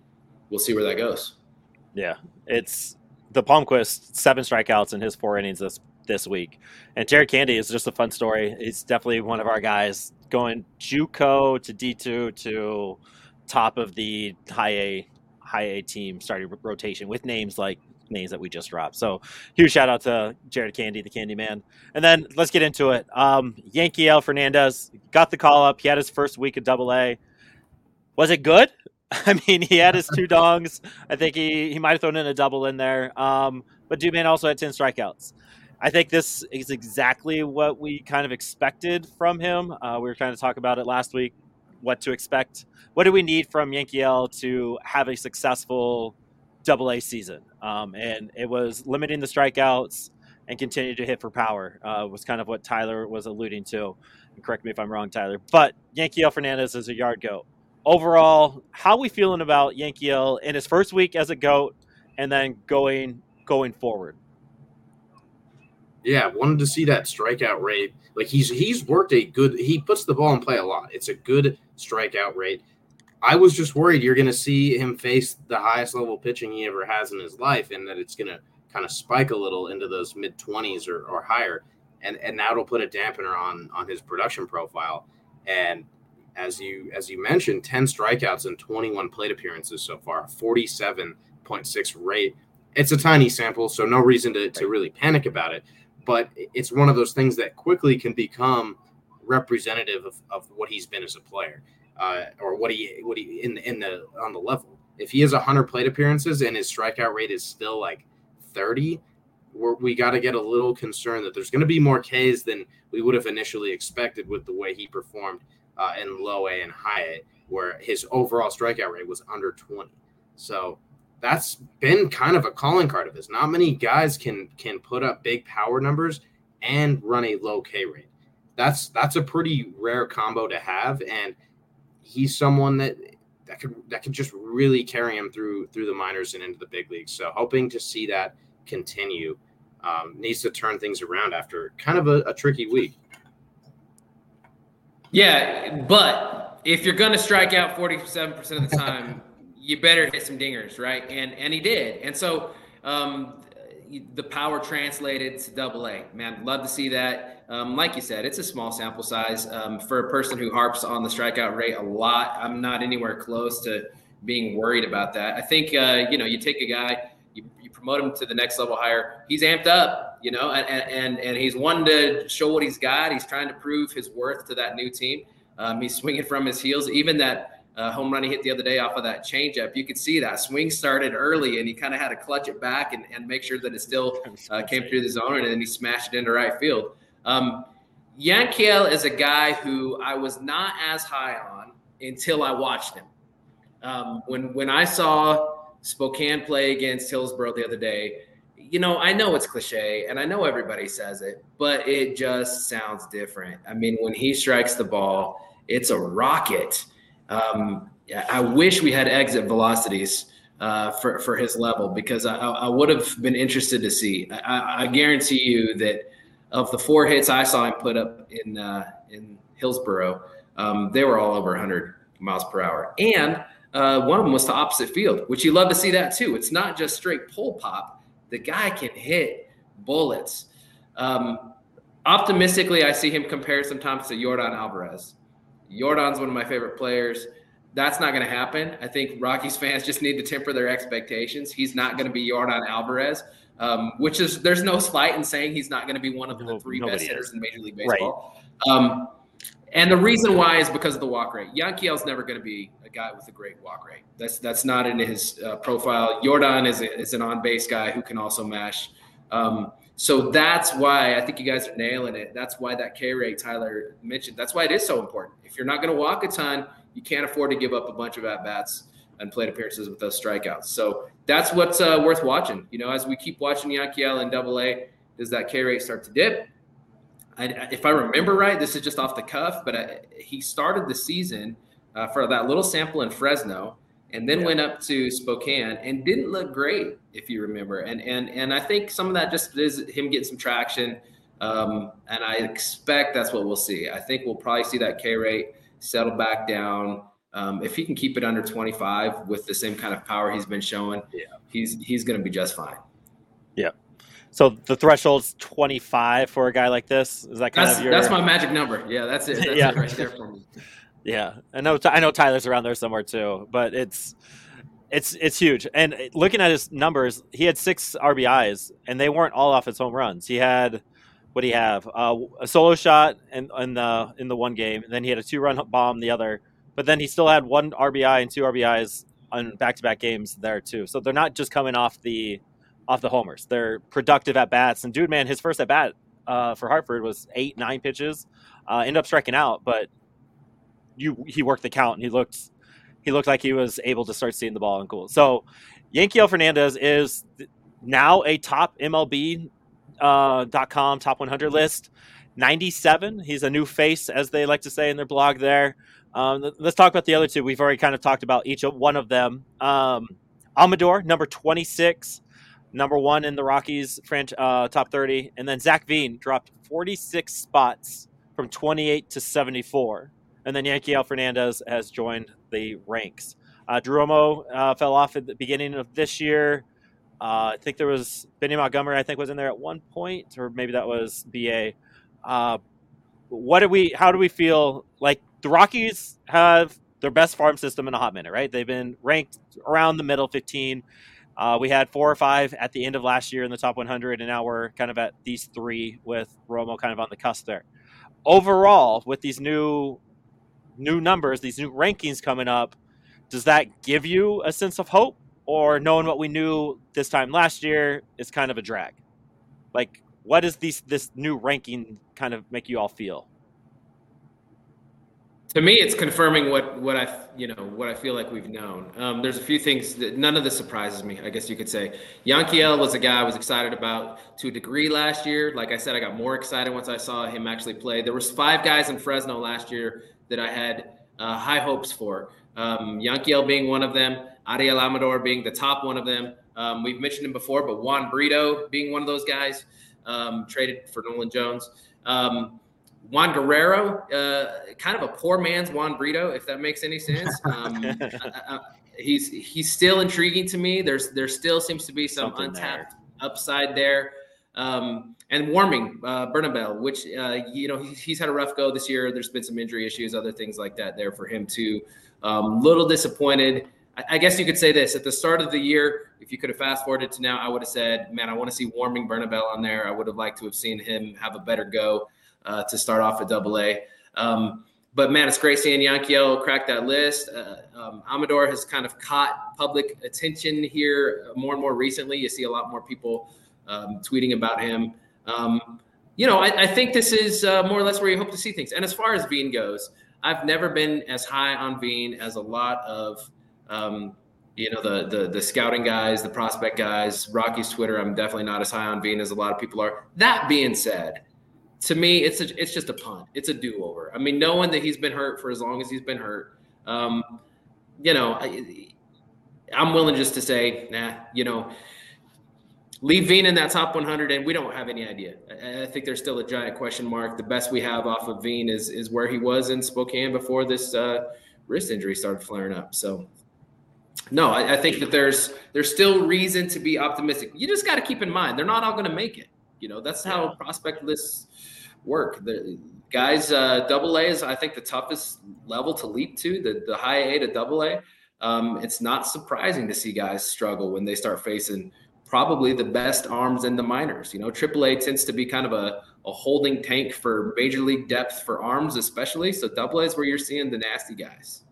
we'll see where that goes. Yeah, it's the Palmquist seven strikeouts in his four innings this this week, and Jared Candy is just a fun story. He's definitely one of our guys going JUCO to D two to top of the high A high A team starting rotation with names like names that we just dropped. So huge shout out to Jared Candy, the Candy Man. And then let's get into it. Um, Yanquiel Fernandez got the call up. He had his first week of Double A. Was it good? I mean, he had his two dongs. I think he, he might have thrown in a double in there. Um, but Dude Man also had 10 strikeouts. I think this is exactly what we kind of expected from him. Uh, we were trying to talk about it last week, what to expect. What do we need from Yanquiel to have a successful double A season? Um, and it was limiting the strikeouts and continue to hit for power uh, was kind of what Tyler was alluding to. And correct me if I'm wrong, Tyler. But Yanquiel Fernandez is a yard goat overall, how we feeling about Yanquiel in his first week as a goat, and then going going forward? Yeah, wanted to see that strikeout rate. Like he's he's worked a good. He puts the ball in play a lot. It's a good strikeout rate. I was just worried you're going to see him face the highest level pitching he ever has in his life, and that it's going to kind of spike a little into those mid 20s or, or higher, and and that'll put a dampener on on his production profile. And as you as you mentioned, 10 strikeouts and 21 plate appearances so far, 47.6 rate. It's a tiny sample, so no reason to, to really panic about it. But it's one of those things that quickly can become representative of, of what he's been as a player, uh, or what he what he in the in the on the level. If he has 100 plate appearances and his strikeout rate is still like 30, we're, we got to get a little concerned that there's going to be more Ks than we would have initially expected with the way he performed uh, in low A and high A, where his overall strikeout rate was under 20. So that's been kind of a calling card of his. Not many guys can can put up big power numbers and run a low K rate. That's that's a pretty rare combo to have, and he's someone that that could that could just really carry him through through the minors and into the big leagues. So hoping to see that continue. Um, needs to turn things around after kind of a, a tricky week. Yeah, but if you're going to strike out 47% of the time, you better hit some dingers, right? And and he did. And so um, the power translated to double A. Man, love to see that. Um, like you said, it's a small sample size. Um, for a person who harps on the strikeout rate a lot, I'm not anywhere close to being worried about that. I think, uh, you know, you take a guy, you, you promote him to the next level higher, he's amped up you know, and, and, and he's one to show what he's got. He's trying to prove his worth to that new team. Um, he's swinging from his heels. Even that uh, home run he hit the other day off of that changeup, you could see that swing started early, and he kind of had to clutch it back and, and make sure that it still uh, came through the zone, and then he smashed it into right field. Um, Yanquiel is a guy who I was not as high on until I watched him. Um, when when I saw Spokane play against Hillsboro the other day, you know, I know it's cliche and I know everybody says it, but it just sounds different. I mean, when he strikes the ball, it's a rocket. Um, I wish we had exit velocities uh, for, for his level because I, I would have been interested to see. I, I, guarantee you that of the four hits I saw him put up in uh, in Hillsboro, um, they were all over 100 miles per hour. And uh, one of them was to opposite field, which you love to see that too. It's not just straight pull pop the guy can hit bullets. Um, optimistically, I see him compared sometimes to Yordan Alvarez. Yordan's one of my favorite players. That's not going to happen. I think Rockies fans just need to temper their expectations. He's not going to be Yordan Alvarez, um, which is there's no slight in saying he's not going to be one of the three Nobody best hitters in Major League Baseball. Right. Um, and the reason why is because of the walk rate. Yanquiel's never going to be a guy with a great walk rate. That's that's not in his uh, profile. Yordan is, a, is an on base guy who can also mash. Um, so that's why I think you guys are nailing it. That's why that K rate Tyler mentioned. That's why it is so important. If you're not going to walk a ton, you can't afford to give up a bunch of at bats. and plate appearances with those strikeouts. So that's what's uh, worth watching. You know, as we keep watching Yanquiel in Double A, does that K rate start to dip? I, if I remember right, this is just off the cuff, but I, he started the season uh, for that little sample in Fresno, and then yeah. went up to Spokane and didn't look great, if you remember. And and and I think some of that just is him getting some traction. Um, and I expect that's what we'll see. I think we'll probably see that K rate settle back down. Um, if he can keep it under 25 with the same kind of power he's been showing, yeah. he's he's going to be just fine. Yeah. So the threshold's 25 for a guy like this. Is that kind that's, of your? That's my magic number. Yeah, that's it. That's yeah. it right there for me. Yeah, I know. I know Tyler's around there somewhere too, but it's it's it's huge. And looking at his numbers, he had six RBIs, and they weren't all off his home runs. He had what do he have? Uh, a solo shot in, in the in the one game, and then he had a two run bomb the other. But then he still had one RBI and two RBIs on back to back games there too. So they're not just coming off the off the homers. They're productive at bats. And dude, man, his first at bat uh, for Hartford was eight nine pitches. Uh, ended up striking out, but you he worked the count and he looked he looked like he was able to start seeing the ball and cool. So Yanquiel Fernandez is now a top MLB uh, .com top 100 list. 97. He's a new face, as they like to say in their blog there. Um, let's talk about the other two. We've already kind of talked about each one of them. Um, Amador, number 26, number one in the Rockies franch- uh, top 30. And then Zach Veen dropped 46 spots from 28 to 74. And then Yanquiel Fernandez has joined the ranks. Uh, Drew Romo uh, fell off at the beginning of this year. Uh, I think there was Benny Montgomery. I think was in there at one point, or maybe that was BA. Uh, what do we? How do we feel? Like the Rockies have their best farm system in a hot minute, right? They've been ranked around the middle, 15. Uh, we had four or five at the end of last year in the top 100, and now we're kind of at these three with Romo kind of on the cusp there. Overall, with these new new numbers, these new rankings coming up, does that give you a sense of hope? Or knowing what we knew this time last year is kind of a drag? Like, what does these, this new ranking kind of make you all feel? to me it's confirming what what i you know what i feel like we've known um, there's a few things that none of this surprises me i guess you could say Yanquiel was a guy i was excited about to a degree last year like i said i got more excited once i saw him actually play there was five guys in fresno last year that I had uh, high hopes for. Um, Yanquiel being one of them, Adael Amador being the top one of them. Um, we've mentioned him before, but Juan Brito being one of those guys um, traded for Nolan Jones. Um, Juan Guerrero, uh, kind of a poor man's Juan Brito, if that makes any sense. Um, I, I, he's he's still intriguing to me. There's there still seems to be some Something untapped there. upside there. Um, and Warming uh, Bernabel, which uh, you know he's, he's, had a rough go this year. There's been some injury issues, other things like that there for him too. Um, little disappointed. I, guess you could say this at the start of the year. If you could have fast forwarded to now, I would have said, "Man, I want to see Warming Bernabel on there." I would have liked to have seen him have a better go uh, to start off at Double A. Um, but man, it's great seeing Yanquiel crack that list. Uh, um, Amador has kind of caught public attention here more and more recently. You see a lot more people um, tweeting about him. Um, you know, I, I, think this is uh, more or less where you hope to see things. And as far as Veen goes, I've never been as high on Veen as a lot of, um, you know, the, the the scouting guys, the prospect guys, Rocky's Twitter. I'm definitely not as high on Veen as a lot of people are. That being said, to me, it's a, it's just a punt. It's a do over. I mean, knowing that he's been hurt for as long as he's been hurt, um, you know, I, I'm willing just to say, nah, you know, leave Veen in that top 100, and we don't have any idea. I, I, think there's still a giant question mark. The best we have off of Veen is is where he was in Spokane before this uh, wrist injury started flaring up. So, no, I, I, think that there's there's still reason to be optimistic. You just got to keep in mind they're not all going to make it. You know, that's how prospect lists work. The guys, uh, double A is I think the toughest level to leap to. The the high A to double A. Um, it's not surprising to see guys struggle when they start facing probably the best arms in the minors. You know, AAA tends to be kind of a, a holding tank for major league depth for arms, especially. So double A is where you're seeing the nasty guys.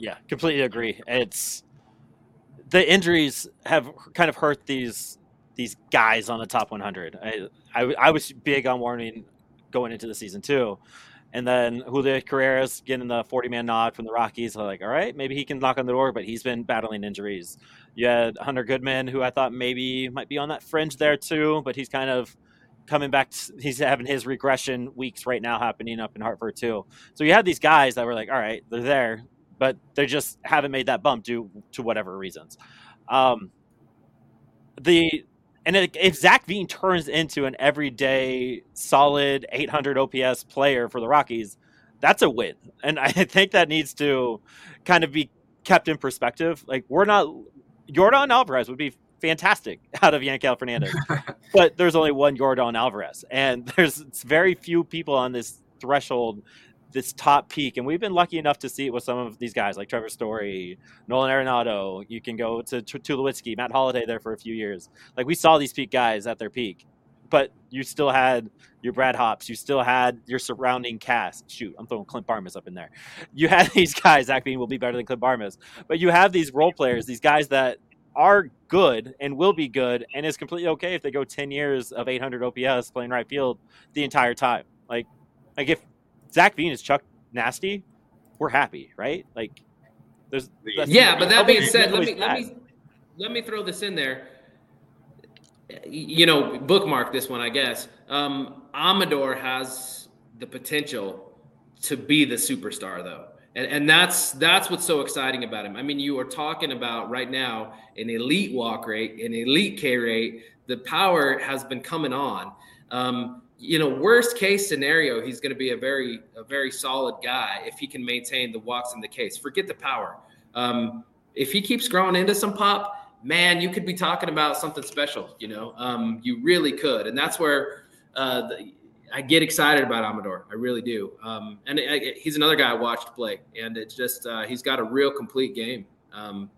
Yeah, completely agree. It's the injuries have kind of hurt these these guys on the top 100. I, I, I was big on Warming going into the season too, And then Julio Carreras getting the 40 man nod from the Rockies. I'm like, all right, maybe he can knock on the door, but he's been battling injuries. You had Hunter Goodman, who I thought maybe might be on that fringe there too, but he's kind of coming back. He's having his regression weeks right now happening up in Hartford too. So you had these guys that were like, all right, they're there, but they just haven't made that bump due to whatever reasons. Um, the and if Zach Veen turns into an everyday solid 800 OPS player for the Rockies, that's a win. And I think that needs to kind of be kept in perspective. Like we're not Yordan Alvarez would be fantastic out of Yanquiel Fernandez, but there's only one Yordan Alvarez, and there's very few people on this threshold this top peak, and we've been lucky enough to see it with some of these guys like Trevor Story, Nolan Arenado. You can go to Tulowitzki, Matt Holliday there for a few years. Like we saw these peak guys at their peak, but you still had your Brad Hawpes, you still had your surrounding cast. Shoot, I'm throwing Clint Barmes up in there. You had these guys. Zach Veen will be better than Clint Barmes, but you have these role players, these guys that are good and will be good, and it's completely okay if they go 10 years of 800 OPS playing right field the entire time. Like, like if Zach Veen is Chuck Nasty, we're happy, right? Like, there's yeah. But that being said, let me let me let me throw this in there. You know, bookmark this one, I guess. Um, Amador has the potential to be the superstar, though. And, and that's that's what's so exciting about him. I mean, you are talking about right now an elite walk rate, an elite K rate. The power has been coming on. Um, you know, worst case scenario, he's going to be a very, a very solid guy if he can maintain the walks in the case. Forget the power. Um, if he keeps growing into some pop, man, you could be talking about something special. You know, um, you really could, and that's where uh, the, I get excited about Amador. I really do. Um, and he's another guy I watched play, and it's just uh, he's got a real complete game. Um,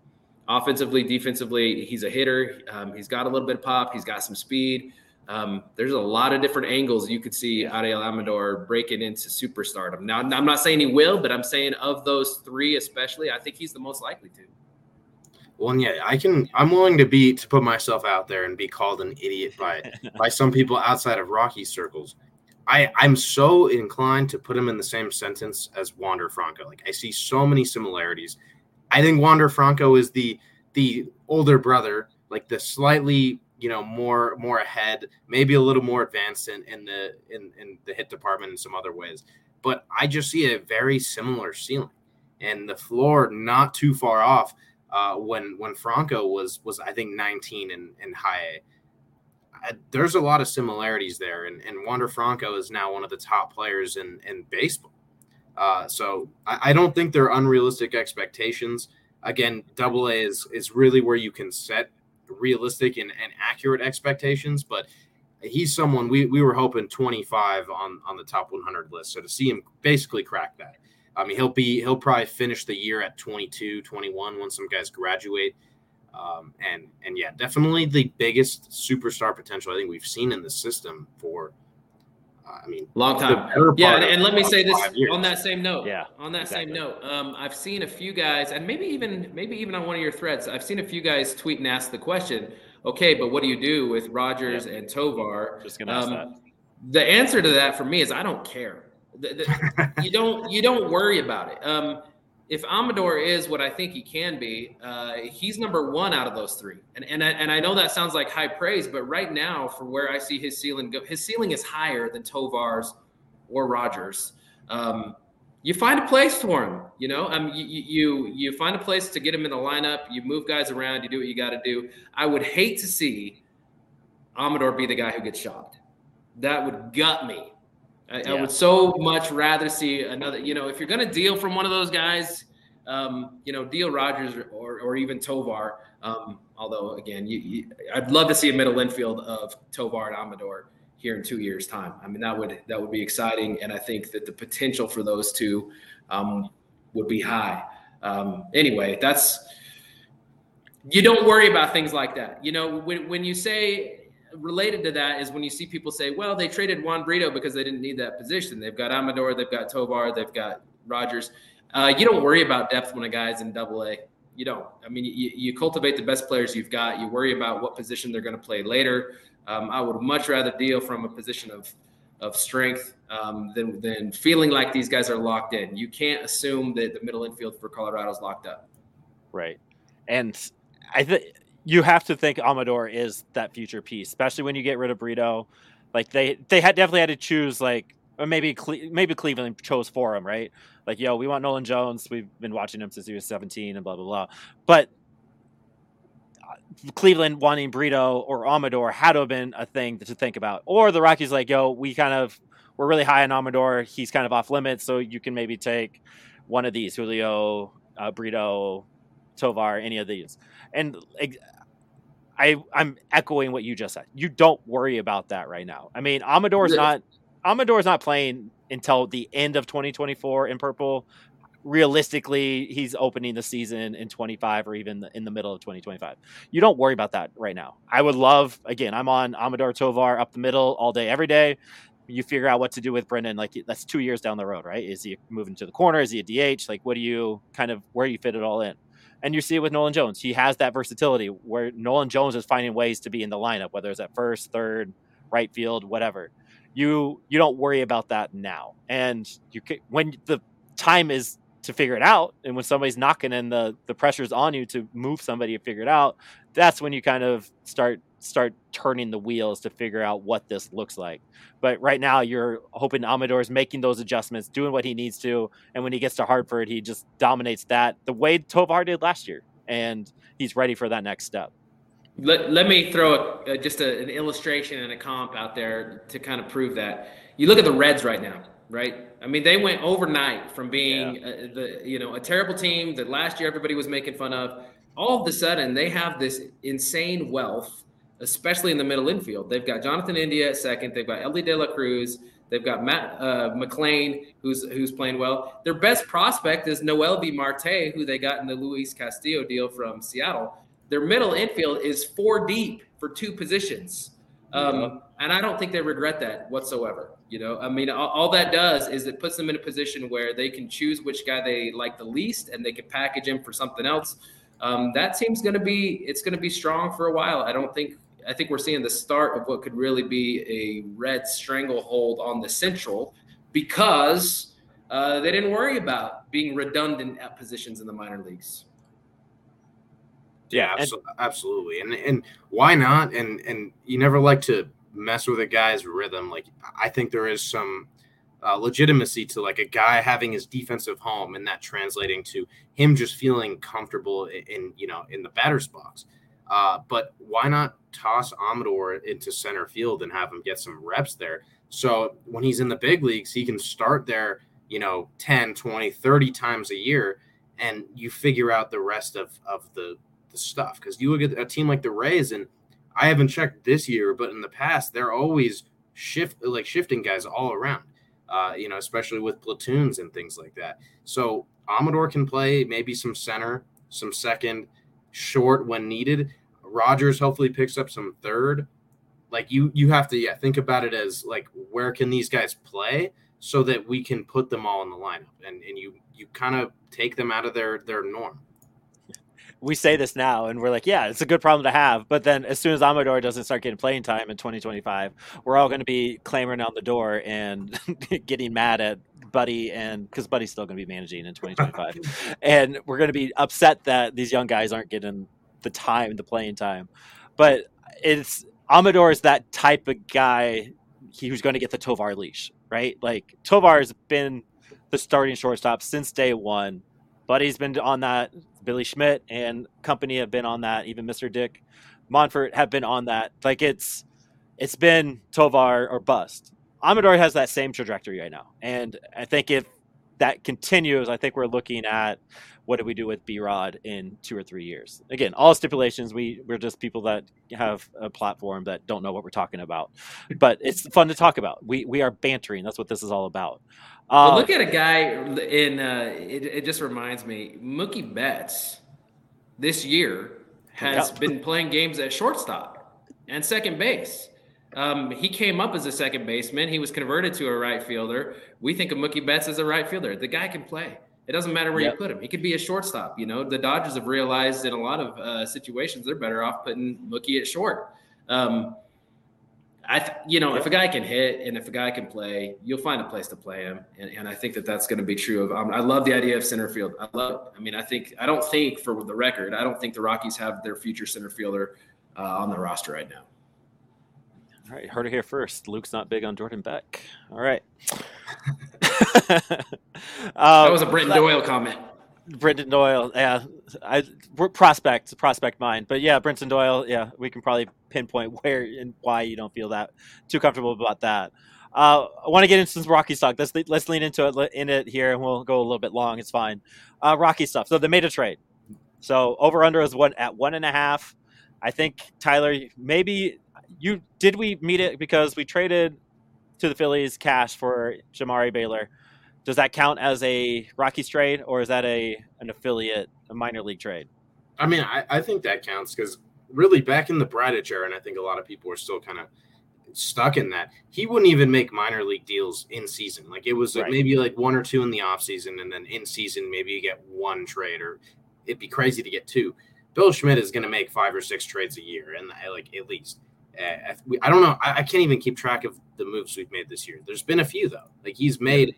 offensively, defensively, he's a hitter. Um, he's got a little bit of pop. He's got some speed. Um, there's a lot of different angles you could see Adael Amador breaking into superstardom. Now, I'm not saying he will, but I'm saying of those three, especially, I think he's the most likely to. Well, yeah, I can. I'm willing to be to put myself out there and be called an idiot by by some people outside of Rocky circles. I I'm so inclined to put him in the same sentence as Wander Franco. Like I see so many similarities. I think Wander Franco is the the older brother, like the slightly you know more more ahead, maybe a little more advanced in, in the in, in the hit department in some other ways. But I just see a very similar ceiling and the floor not too far off. Uh, when when Franco was was I think 19 in in high there's a lot of similarities there, and, and Wander Franco is now one of the top players in in baseball. Uh, so I, I, don't think they're unrealistic expectations. Again, Double A is is really where you can set realistic and, and accurate expectations, but he's someone we, we were hoping 25 on on the top 100 list. So to see him basically crack that, I mean, he'll be he'll probably finish the year at 22, 21 when some guys graduate. Um, and and yeah, definitely the biggest superstar potential I think we've seen in the system for I mean, long time. Yeah, and, and let me say this on that same note. Yeah, on that exactly. same note, um, I've seen a few guys, and maybe even maybe even on one of your threads, I've seen a few guys tweet and ask the question. Okay, but what do you do with Rodgers yeah. and Tovar? Just gonna ask um, that. The answer to that for me is I don't care. You don't you don't worry about it. Um, if Amador is what I think he can be, uh, he's number one out of those three. And and I, and I know that sounds like high praise, but right now, for where I see his ceiling go, his ceiling is higher than Tovar's or Rodgers. Um, you find a place for him, you know. Um, you, you you find a place to get him in the lineup. You move guys around. You do what you got to do. I would hate to see Amador be the guy who gets shot. That would gut me I, yeah. I, would so much rather see another. You know, if you're going to deal from one of those guys, um, you know, deal Rodgers or, or, or even Tovar. Um, although, again, you, you, I'd love to see a middle infield of Tovar and Amador here in two years' time. I mean, that would that would be exciting, and I think that the potential for those two um, would be high. Um, anyway, that's you don't worry about things like that. You know, when when you say related to that is when you see people say, well, they traded Juan Brito because they didn't need that position. They've got Amador, they've got Tovar, they've got Rodgers. Uh, you don't worry about depth when a guy's in double A. You don't. I mean, you, you, cultivate the best players you've got. You worry about what position they're going to play later. Um, I would much rather deal from a position of of strength um, than than feeling like these guys are locked in. You can't assume that the middle infield for Colorado is locked up. Right, and I think you have to think Amador is that future piece, especially when you get rid of Brito. Like they they had definitely had to choose like or maybe Cle- maybe Cleveland chose for him, right? Like, yo, we want Nolan Jones. We've been watching him since he was 17 and blah blah blah. But uh, Cleveland wanting Brito or Amador had to have been a thing to think about. Or the Rockies like, yo, we kind of we're really high on Amador. He's kind of off limits, so you can maybe take one of these, Julio, uh, Brito, Tovar, any of these. And I I'm echoing what you just said. You don't worry about that right now. I mean, Amador's not Amador's not playing until the end of 2024 in purple. Realistically, he's opening the season in 25 or even in the middle of 2025. You don't worry about that right now. I would love, again, I'm on Amador Tovar up the middle all day, every day. You figure out what to do with Brendan. Like that's two years down the road, right? Is he moving to the corner? Is he a DH? Like, what do you kind of where do you fit it all in? And you see it with Nolan Jones. He has that versatility where Nolan Jones is finding ways to be in the lineup, whether it's at first, third, right field, whatever you you don't worry about that now and you when the time is to figure it out and when somebody's knocking and the the pressure's on you to move somebody to figure it out that's when you kind of start start turning the wheels to figure out what this looks like but right now you're hoping amador is making those adjustments doing what he needs to and when he gets to hartford he just dominates that the way tovar did last year and he's ready for that next step let, let me throw a, just a, an illustration and a comp out there to kind of prove that. You look at the Reds right now, right? I mean, they went overnight from being yeah. a, the you know a terrible team that last year everybody was making fun of. All of a sudden, they have this insane wealth, especially in the middle infield. They've got Jonathan India at second. They've got Elly De La Cruz. They've got Matt uh, McLain, who's who's playing well. Their best prospect is Noelvi Marte, who they got in the Luis Castillo deal from Seattle. Their middle infield is four deep for two positions. Um, and I don't think they regret that whatsoever. You know, I mean, all, all, that does is it puts them in a position where they can choose which guy they like the least, and they can package him for something else. Um, that team's going to be it's going to be strong for a while. I don't think I think we're seeing the start of what could really be a red stranglehold on the Central because uh, they didn't worry about being redundant at positions in the minor leagues. Yeah, absolutely, and, absolutely. And and why not? And and you never like to mess with a guy's rhythm. Like I think there is some uh, legitimacy to like a guy having his defensive home and that translating to him just feeling comfortable in, in you know in the batter's box. Uh, but why not toss Amador into center field and have him get some reps there? So when he's in the big leagues, he can start there, you know, 10, 20, 30 times a year and you figure out the rest of, of the the stuff because you look at a team like the Rays, and I haven't checked this year, but in the past they're always shift like shifting guys all around. Uh, you know, especially with platoons and things like that. So Amador can play maybe some center, some second, short when needed. Rodgers hopefully picks up some third. Like you, you have to yeah think about it as like where can these guys play so that we can put them all in the lineup and and you you kind of take them out of their their norm we say this now and we're like, yeah, it's a good problem to have. But then as soon as Amador doesn't start getting playing time in 2025, we're all going to be clamoring on the door and getting mad at Buddy and because Buddy's still going to be managing in 2025. and we're going to be upset that these young guys aren't getting the time, the playing time. But it's Amador is that type of guy who's going to get the Tovar leash, right? Like Tovar has been the starting shortstop since day one. Buddy's been on that Billy Schmidt and company have been on that. Even Mr. Dick Monfort have been on that. Like it's it's been Tovar or bust. Amador has that same trajectory right now, and I think if that continues, I think we're looking at what do we do with B Rod in two or three years? Again, all stipulations. We we're just people that have a platform that don't know what we're talking about, but it's fun to talk about. We we are bantering. That's what this is all about. well, uh, look at a guy in. Uh, it, it just reminds me, Mookie Betts this year has been playing games at shortstop and second base. Um, he came up as a second baseman. He was converted to a right fielder. We think of Mookie Betts as a right fielder. The guy can play. It doesn't matter where yep. you put him. He could be a shortstop. You know, the Dodgers have realized in a lot of uh, situations they're better off putting Mookie at short. Um, I, th- you know, if a guy can hit and if a guy can play, you'll find a place to play him, and, and I think that that's going to be true of. Um, I love the idea of center field. I love. It. I mean, I think I don't think for the record, I don't think the Rockies have their future center fielder uh, on the roster right now. All right, heard it here first. Luke's not big on Jordan Beck. All right. um, that was a Brenton Doyle comment. Brenton Doyle, yeah, I prospect, prospect mind, but yeah, Brenton Doyle, yeah, we can probably pinpoint where and why you don't feel that too comfortable about that. Uh, I want to get into some Rocky stuff. Let's let's lean into it in it here, and we'll go a little bit long. It's fine. Uh, Rocky stuff. So they made a trade. So over under is one at one and a half. I think Tyler, maybe you did we meet it because we traded to the Phillies cash for Jamari Baylor. Does that count as a Rockies trade, or is that a an affiliate, a minor league trade? I mean, I, I think that counts because really back in the Bridich era, and I think a lot of people are still kind of stuck in that. He wouldn't even make minor league deals in season. Like it was right. maybe like one or two in the off season, and then in season maybe you get one trade, or it'd be crazy to get two. Bill Schmidt is going to make five or six trades a year, and like at least. Uh, I don't know. I, I, can't even keep track of the moves we've made this year. There's been a few though. Like he's made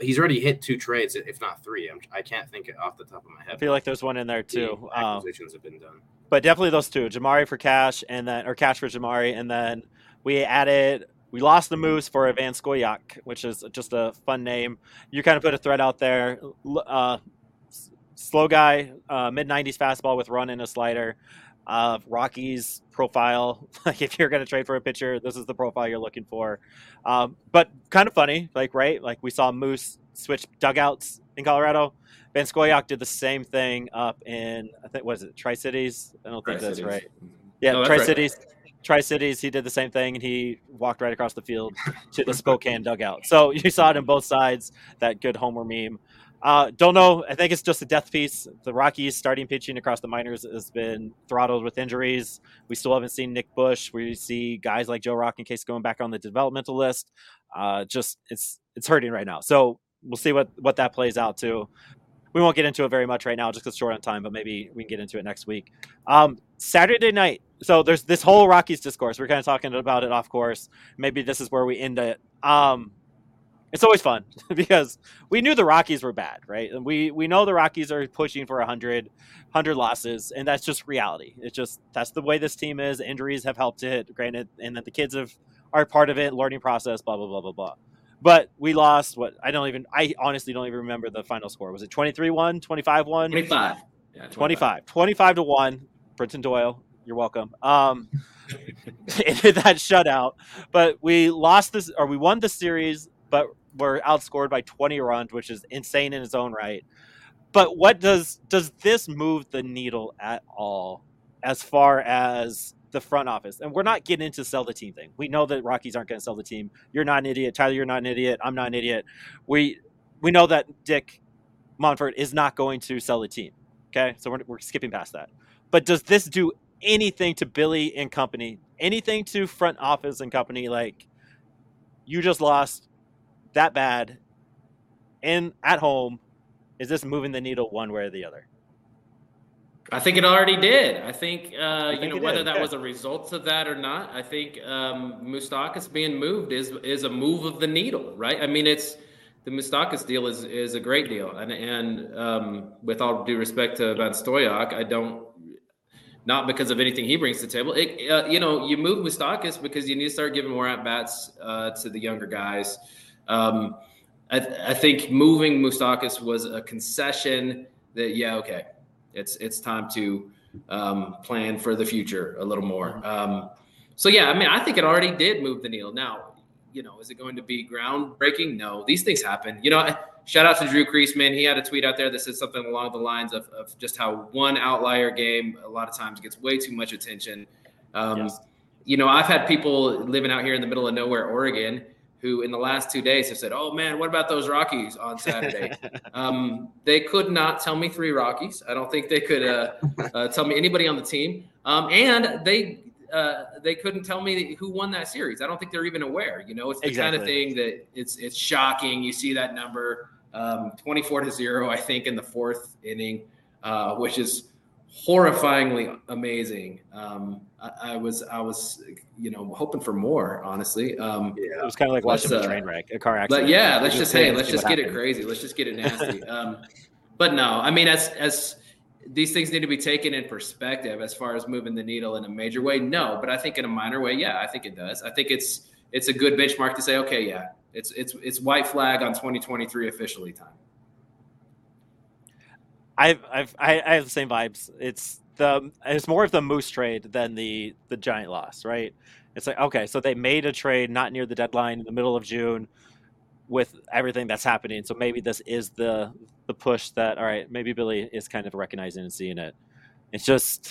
he's already hit two trades, if not three. I'm, I can not think off the top of my head. I feel like there's one in there too. Um, acquisitions um, have been done, but definitely those two: Jamari for cash, and then or cash for Jamari, and then we added. We lost the Moose for Van Scoyoc, which is just a fun name. You kind of put a thread out there. Uh, slow guy, uh, mid 90s fastball with run and a slider uh, Rockies profile. Like if you're going to trade for a pitcher, this is the profile you're looking for. Um, but kind of funny, like right, like we saw Moose switch dugouts in Colorado. Van Scoyoc did the same thing up in I think was it Tri Cities. I don't think that's right. Yeah, no, Tri Cities. Right. Tri Cities, he did the same thing, and he walked right across the field to the Spokane dugout. So you saw it on both sides. That good Homer meme. Uh, don't know. I think it's just a death piece. The Rockies starting pitching across the minors has been throttled with injuries. We still haven't seen Nick Bush. We see guys like Joe Rock in case going back on the developmental list. Uh, just it's it's hurting right now. So we'll see what what that plays out to. We won't get into it very much right now, just because short on time. But maybe we can get into it next week. Um, Saturday night. So there's this whole Rockies discourse. We're kind of talking about it off course. Maybe this is where we end it. Um, it's always fun because we knew the Rockies were bad, right? And we we know the Rockies are pushing for 100 100 losses and that's just reality. It's just that's the way this team is. Injuries have helped it, granted, and that the kids have are part of it, learning process, blah blah blah blah blah. But we lost what I don't even I honestly don't even remember the final score. Was it 23-1, 25-1? 25. Yeah, 25. 25. 25 to 1. Brenton Doyle, you're welcome. Um that shutout. But we lost this or we won the series but were outscored by 20 runs, which is insane in its own right. But what does does this move the needle at all as far as the front office? And we're not getting into sell the team thing. We know that Rockies aren't going to sell the team. You're not an idiot, Tyler. You're not an idiot. I'm not an idiot. We we know that Dick Monfort is not going to sell the team. Okay, so we're, we're skipping past that. But does this do anything to Billy and company? Anything to front office and company? Like you just lost that bad in at home, is this moving the needle one way or the other? I think it already did. I think, uh, think you know, whether did. that okay. was a result of that or not, I think um, Moustakas being moved is is a move of the needle, right? I mean, it's the Moustakas deal is is a great deal, and and um, with all due respect to Van Scoyoc, I don't not because of anything he brings to the table. It, uh, you know, you move Moustakas because you need to start giving more at bats uh, to the younger guys. Um, I, th- I, think moving Moustakas was a concession that yeah okay it's it's time to um, plan for the future a little more. Um, so yeah, I mean I think it already did move the needle. Now you know is it going to be groundbreaking? No, these things happen. You know. Shout out to Drew Creasman. He had a tweet out there that said something along the lines of, of just how one outlier game a lot of times gets way too much attention. Um, yes. You know, I've had people living out here in the middle of nowhere, Oregon, who in the last two days have said, "Oh man, what about those Rockies on Saturday?" um, they could not tell me three Rockies. I don't think they could uh, uh, tell me anybody on the team, um, and they uh, they couldn't tell me who won that series. I don't think they're even aware. You know, it's the exactly. kind of thing that it's it's shocking. You see that number, um, twenty four to zero, I think, in the fourth inning, uh, which is horrifyingly amazing. Um, I, I, was I was you know hoping for more, honestly. Um, yeah. It was kind of like watching uh, a train wreck, a car accident. But yeah, let's just hey, let's just get happened. it crazy. Let's just get it nasty. um, but no, I mean as as these things need to be taken in perspective as far as moving the needle in a major way. No, but I think in a minor way, yeah, I think it does. I think it's it's a good benchmark to say, okay, yeah, it's it's it's white flag on 2023 officially time. I've, I've I, have the same vibes. It's the it's more of the moose trade than the the giant loss, right? It's like okay, so they made a trade not near the deadline in the middle of June with everything that's happening. So maybe this is the the push that all right, maybe Billy is kind of recognizing and seeing it. It's just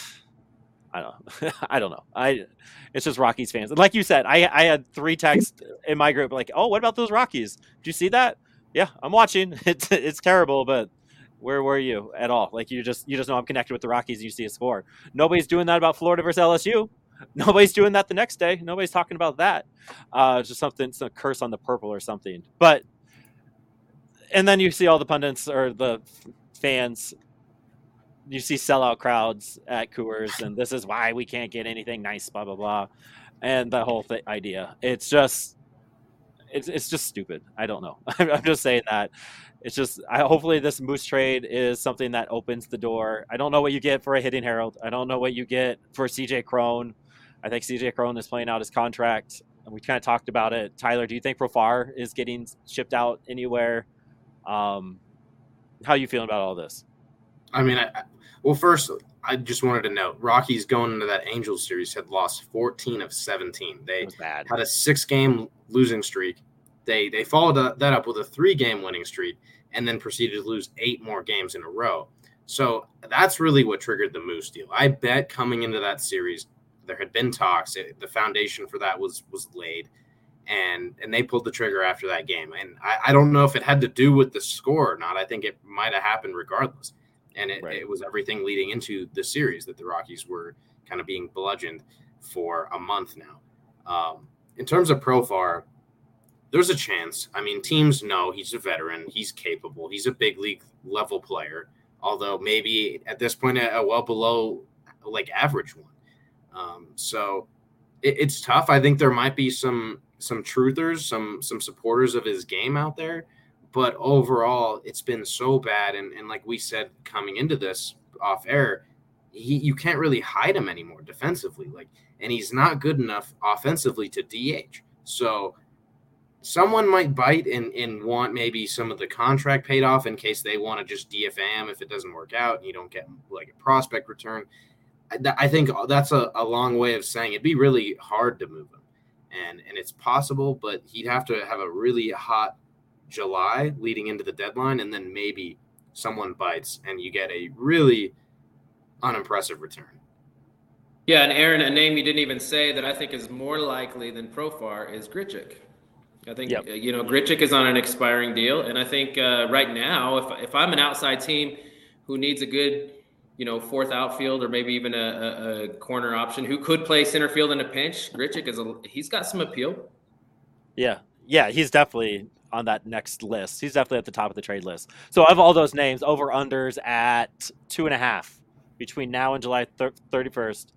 I don't know. I don't know. I it's just Rockies fans. Like you said, I I had three texts in my group like, "Oh, what about those Rockies? Do you see that?" Yeah, I'm watching. It's it's terrible, but where were you at all? Like you just you just know I'm connected with the Rockies and you see a score. Nobody's doing that about Florida versus LSU. Nobody's doing that the next day. Nobody's talking about that. Uh, just something, some curse on the purple or something. But and then you see all the pundits or the fans. You see sellout crowds at Coors, and this is why we can't get anything nice. Blah blah blah, and the whole th- idea. It's just, it's it's just stupid. I don't know. I'm just saying that it's just I, hopefully this moose trade is something that opens the door. I don't know what you get for a hitting herald. I don't know what you get for CJ Cron. I think CJ Cron is playing out his contract. And we kind of talked about it. Tyler, do you think Profar is getting shipped out anywhere? Um, how are you feeling about all this? I mean, I, well, first, I just wanted to note Rockies going into that Angels series had lost 14 of 17. They had a six game losing streak. They they followed that up with a three game winning streak and then proceeded to lose eight more games in a row. So that's really what triggered the Moose deal. I bet coming into that series, there had been talks. It, the foundation for that was was laid, and and they pulled the trigger after that game. And I, I don't know if it had to do with the score or not. I think it might have happened regardless. And it, right. it was everything leading into the series that the Rockies were kind of being bludgeoned for a month now. Um, in terms of Profar, there's a chance. I mean, teams know he's a veteran, he's capable, he's a big league level player, although maybe at this point a, well below like average one. Um, so it, it's tough. I think there might be some some truthers, some some supporters of his game out there, but overall, it's been so bad. And and like we said coming into this off air, he you can't really hide him anymore defensively. Like, and he's not good enough offensively to DH. So someone might bite and, and want maybe some of the contract paid off in case they want to just DFM if it doesn't work out and you don't get like a prospect return. I, I think uh, that's a, a long way of saying it'd be really hard to move him. And, and it's possible, but he'd have to have a really hot July leading into the deadline, and then maybe someone bites and you get a really unimpressive return. Yeah, and Aaron, a name you didn't even say that I think is more likely than Profar is Grichuk. I think yep. you know Grichuk is on an expiring deal, and I think uh, right now, if if I'm an outside team who needs a good, you know, fourth outfield or maybe even a, a, a corner option who could play center field in a pinch, Grichuk is a he's got some appeal. Yeah, yeah, he's definitely on that next list. He's definitely at the top of the trade list. So of all those names, over unders at two and a half between now and July thirty first.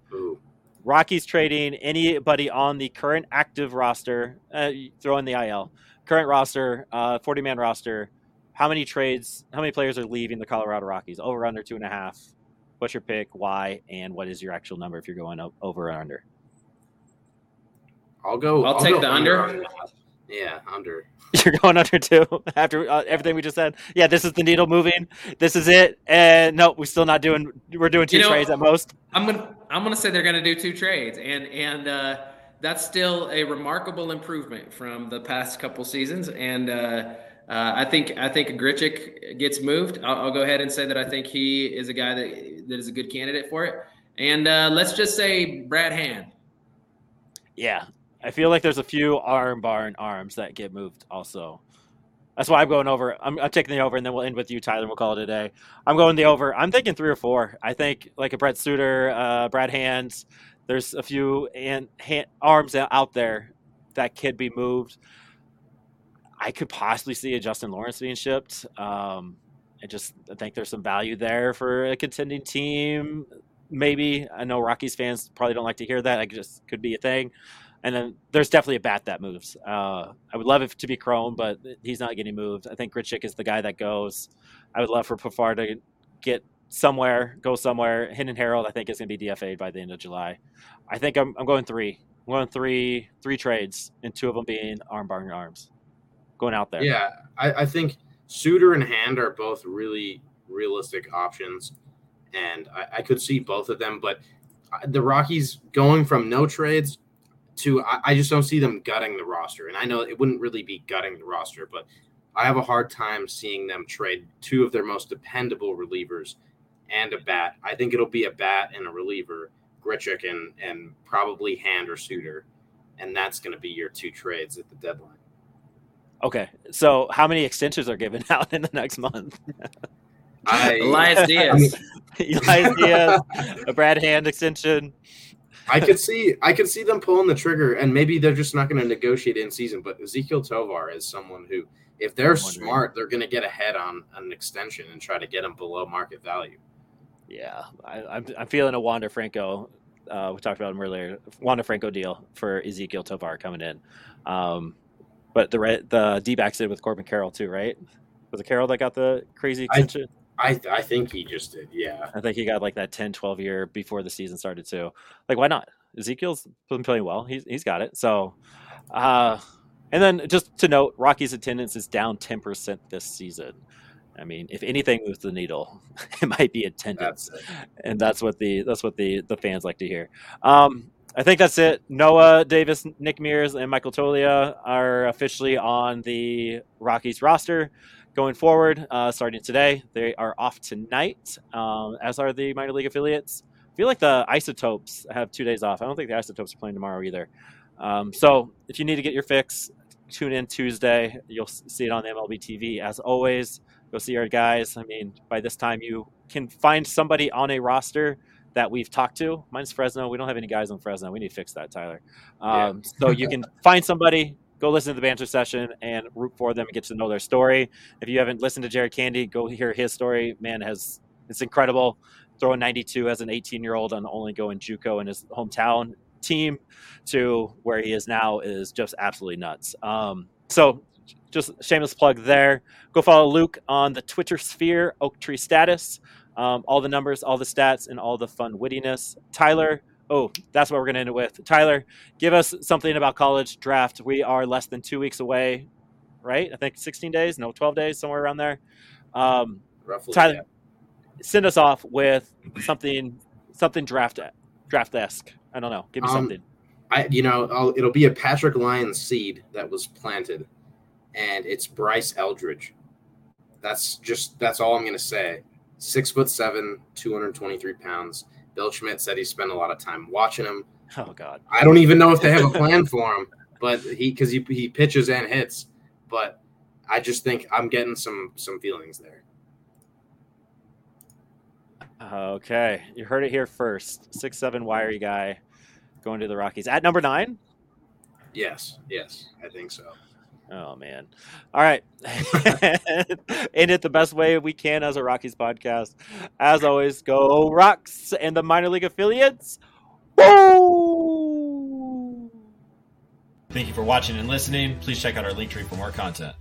Rockies trading anybody on the current active roster, uh, throw in the IL, current roster, uh, 40 man roster. How many trades, how many players are leaving the Colorado Rockies? Over, under, two and a half. What's your pick? Why? And what is your actual number if you're going over or under? I'll go. I'll, I'll take go the under. under. Yeah, under. You're going under two after uh, everything we just said. Yeah, this is the needle moving. This is it. And no, we're still not doing. We're doing two you know, trades at most. I'm gonna. I'm gonna say they're gonna do two trades, and and uh, that's still a remarkable improvement from the past couple seasons. And uh, uh, I think I think Grichuk gets moved. I'll, I'll, go ahead and say that I think he is a guy that that is a good candidate for it. And uh, let's just say Brad Hand. Yeah, I feel like there's a few arm barn arms that get moved also. That's why I'm going over. I'm, I'm, taking the over, and then we'll end with you, Tyler. We'll call it a day. I'm going the over. I'm thinking three or four. I think like a Brent Suter, uh, Brad Hands. There's a few and hand, arms out there that could be moved. I could possibly see a Justin Lawrence being shipped. Um, I just think there's some value there for a contending team. Maybe I know Rockies fans probably don't like to hear that. I just could be a thing. And then there's definitely a bat that moves. Uh, I would love it to be Cron, but he's not getting moved. I think Grichuk is the guy that goes. I would love for Profar to get somewhere, go somewhere. Hinton Harold, I think, is going to be DFA'd by the end of July. I think I'm, I'm going three. I'm going three three trades, and two of them being arm bar arms. Going out there. Yeah, I, I think Suter and Hand are both really realistic options, and I, I could see both of them. But uh, the Rockies going from no trades to I, I just don't see them gutting the roster. And I know it wouldn't really be gutting the roster, but I have a hard time seeing them trade two of their most dependable relievers and a bat. I think it'll be a bat and a reliever, Grichuk and and probably Hand or Suter, and that's going to be your two trades at the deadline. Okay, so how many extensions are given out in the next month? I, Elias Diaz, I mean, Elias Diaz, a Brad Hand extension. I could see I could see them pulling the trigger, and maybe they're just not going to negotiate in season. But Ezequiel Tovar is someone who, if they're smart, they're going to get ahead on an extension and try to get him below market value. Yeah, I, am I'm, I'm feeling a Wander Franco. Uh, we talked about him earlier. Wander Franco deal for Ezequiel Tovar coming in. Um, but the the D backs did with Corbin Carroll too, right? Was it Carroll that got the crazy extension? I, I, I think he just did. Yeah, I think he got like that 10, 12 year before the season started too. Like, why not? Ezequiel's been playing well. He's he's got it. So, uh, and then just to note, Rocky's attendance is down ten percent this season. I mean, if anything moves the needle, it might be attendance, that's and that's what the that's what the the fans like to hear. Um, I think that's it. Noah Davis, Nick Mears, and Michael Toglia are officially on the Rockies roster going forward. Uh, starting today, they are off tonight, um, as are the minor league affiliates. I feel like the Isotopes have two days off. I don't think the Isotopes are playing tomorrow either. Um, so if you need to get your fix, tune in Tuesday. You'll see it on the MLB TV. As always, go see our guys. I mean, by this time, you can find somebody on a roster that we've talked to. Mine's Fresno. We don't have any guys on Fresno. We need to fix that, Tyler. Um, yeah. so you can find somebody, go listen to the banter session and root for them and get to know their story. If you haven't listened to Jared Candy, go hear his story. Man, has it's incredible. Throwing 92 as an 18 year old and only going JUCO in his hometown team to where he is now is just absolutely nuts. Um, so just shameless plug there. Go follow Luke on the Twitter sphere, Oak Tree Status um, all the numbers, all the stats, and all the fun wittiness. Tyler, oh, that's what we're going to end it with. Tyler, give us something about college draft. We are less than two weeks away, right? I think 16 days, no, 12 days, somewhere around there. Um, Roughly. Tyler, yeah. send us off with something, something draft draft esque. I don't know. Give me um, something. I, you know, I'll, it'll be a Patrick Lyons seed that was planted, and it's Bryce Eldridge. That's just that's all I'm going to say six foot seven, 223 pounds. Bill Schmidt said he spent a lot of time watching him. Oh God. I don't even know if they have a plan for him, but he because he, he pitches and hits. But I just think I'm getting some some feelings there. Okay, you heard it here first. Six seven wiry guy going to the Rockies at number nine. Yes, yes, I think so. Oh man. All right. End it the best way we can as a Rockies podcast. As always, go Rocks and the minor league affiliates. Woo! Thank you for watching and listening. Please check out our link tree for more content.